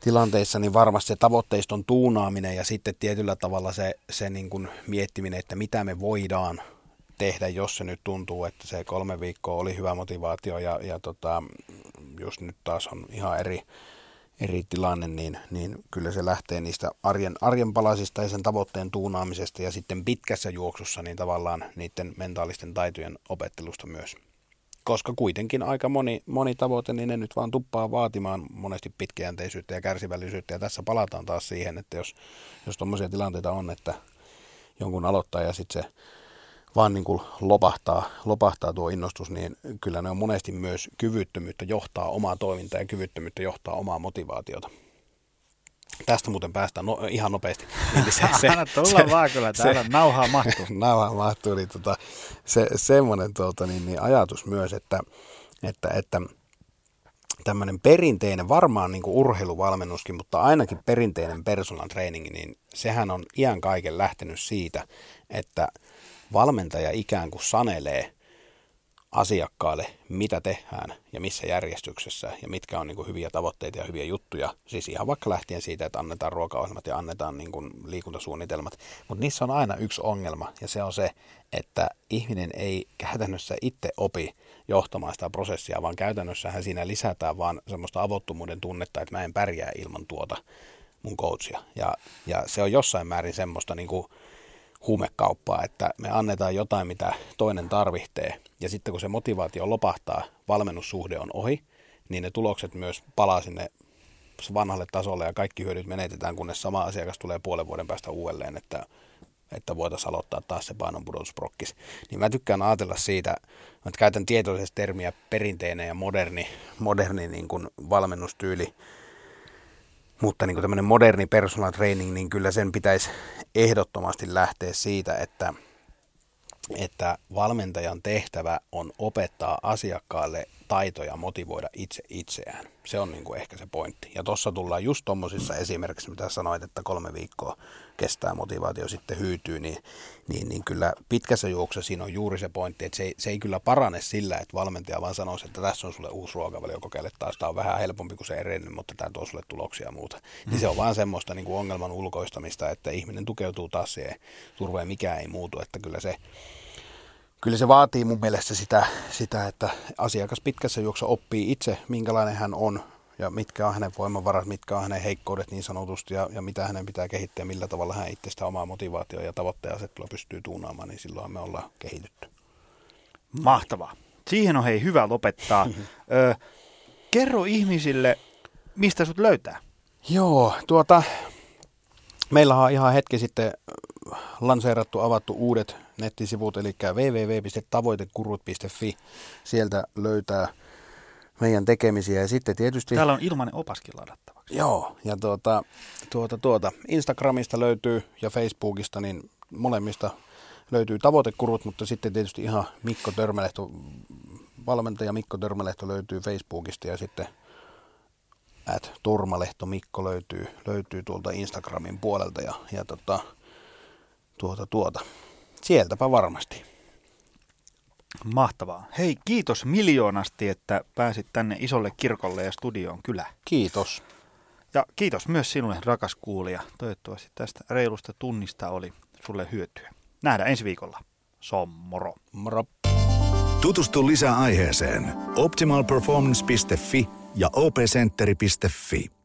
tilanteissa, niin varmasti se tavoitteiston tuunaaminen ja sitten tietyllä tavalla se, se niin kuin miettiminen, että mitä me voidaan tehdä, jos se nyt tuntuu, että se kolme viikkoa oli hyvä motivaatio ja, ja tota, jos nyt taas on ihan eri, eri tilanne, niin, niin kyllä se lähtee niistä arjen, arjen palasista ja sen tavoitteen tuunaamisesta ja sitten pitkässä juoksussa niin tavallaan niiden mentaalisten taitojen opettelusta myös. koska kuitenkin aika moni, moni tavoite, niin ne nyt vaan tuppaa vaatimaan monesti pitkäjänteisyyttä ja kärsivällisyyttä. Ja tässä palataan taas siihen, että jos, jos tuommoisia tilanteita on, että jonkun aloittaa ja sitten se vaan niin kuin lopahtaa, lopahtaa tuo innostus, niin kyllä ne on monesti myös kyvyttömyyttä johtaa omaa toimintaa ja kyvyttömyyttä johtaa omaa motivaatiota. Tästä muuten päästään no, ihan nopeasti. <laughs> Se, se, Tulla se, vaan kyllä, täällä se, nauhaa mahtuu. <laughs> nauhaa mahtuu, niin tota, se, semmoinen tuota, niin, niin ajatus myös, että, että, että tämmöinen perinteinen, varmaan niin kuin urheiluvalmennuskin, mutta ainakin perinteinen personal training, niin sehän on iän kaiken lähtenyt siitä, että valmentaja ikään kuin sanelee asiakkaalle, mitä tehdään ja missä järjestyksessä ja mitkä on niin kuin hyviä tavoitteita ja hyviä juttuja. Siis ihan vaikka lähtien siitä, että annetaan ruokaohjelmat ja annetaan niin kuin liikuntasuunnitelmat. Mutta niissä on aina yksi ongelma ja se on se, että ihminen ei käytännössä itse opi johtamaan sitä prosessia, vaan käytännössähän siinä lisätään vaan semmoista avottomuuden tunnetta, että mä en pärjää ilman tuota mun coachia. Ja, ja se on jossain määrin semmoista niin kuin huumekauppaa, että me annetaan jotain, mitä toinen tarvitsee, ja sitten kun se motivaatio lopahtaa, valmennussuhde on ohi, niin ne tulokset myös palaa sinne vanhalle tasolle ja kaikki hyödyt menetetään, kunnes sama asiakas tulee puolen vuoden päästä uudelleen, että, että voitaisiin aloittaa taas se painonpudotusprokkis. Niin mä tykkään ajatella siitä, että käytän tietoisesti termiä perinteinen ja moderni, moderni niin kuin valmennustyyli, mutta niin tämmöinen moderni personal training, niin kyllä sen pitäisi ehdottomasti lähteä siitä, että, että valmentajan tehtävä on opettaa asiakkaalle taitoja motivoida itse itseään. Se on niin kuin ehkä se pointti. Ja tuossa tullaan just tuommoisissa esimerkiksi, mitä sanoit, että kolme viikkoa kestää motivaatio sitten hyytyy, niin, niin, niin kyllä pitkässä juoksussa siinä on juuri se pointti, että se ei, se ei kyllä parane sillä, että valmentaja vaan sanoisi, että tässä on sulle uusi ruokavalio, kokeile taas, tämä on vähän helpompi kuin se edellinen, mutta tämä tuo sulle tuloksia ja muuta. Mm. Niin se on vaan semmoista niin kuin ongelman ulkoistamista, että ihminen tukeutuu taas siihen turveen, mikä ei muutu, että kyllä se kyllä se vaatii mun mielestä sitä, sitä, että asiakas pitkässä juoksussa oppii itse, minkälainen hän on ja mitkä on hänen voimavarat, mitkä on hänen heikkoudet niin sanotusti ja, ja mitä hänen pitää kehittää, millä tavalla hän itse sitä omaa motivaatioa ja tavoitteen asettelua pystyy tuunaamaan, niin silloin me ollaan kehitytty. Mahtavaa. Siihen on hei hyvä lopettaa. <laughs> Ö, kerro ihmisille, mistä sut löytää. Joo, tuota, meillä on ihan hetki sitten lanseerattu, avattu uudet nettisivut, eli www.tavoitekurut.fi. Sieltä löytää meidän tekemisiä. Ja sitten tietysti... Täällä on ilmainen opaskin ladattavaksi. Joo, ja tuota, tuota, tuota, Instagramista löytyy ja Facebookista, niin molemmista löytyy tavoitekurut, mutta sitten tietysti ihan Mikko Törmälehto, valmentaja Mikko Törmälehto löytyy Facebookista ja sitten at Turmalehto Mikko löytyy, löytyy tuolta Instagramin puolelta ja, ja tota, tuota, tuota. Sieltäpä varmasti. Mahtavaa. Hei, kiitos miljoonasti, että pääsit tänne isolle kirkolle ja studioon kylä. Kiitos. Ja kiitos myös sinulle, rakas kuulija. Toivottavasti tästä reilusta tunnista oli sulle hyötyä. Nähdään ensi viikolla. Sommoro. Moro. Tutustu lisää aiheeseen optimalperformance.fi ja opcenteri.fi.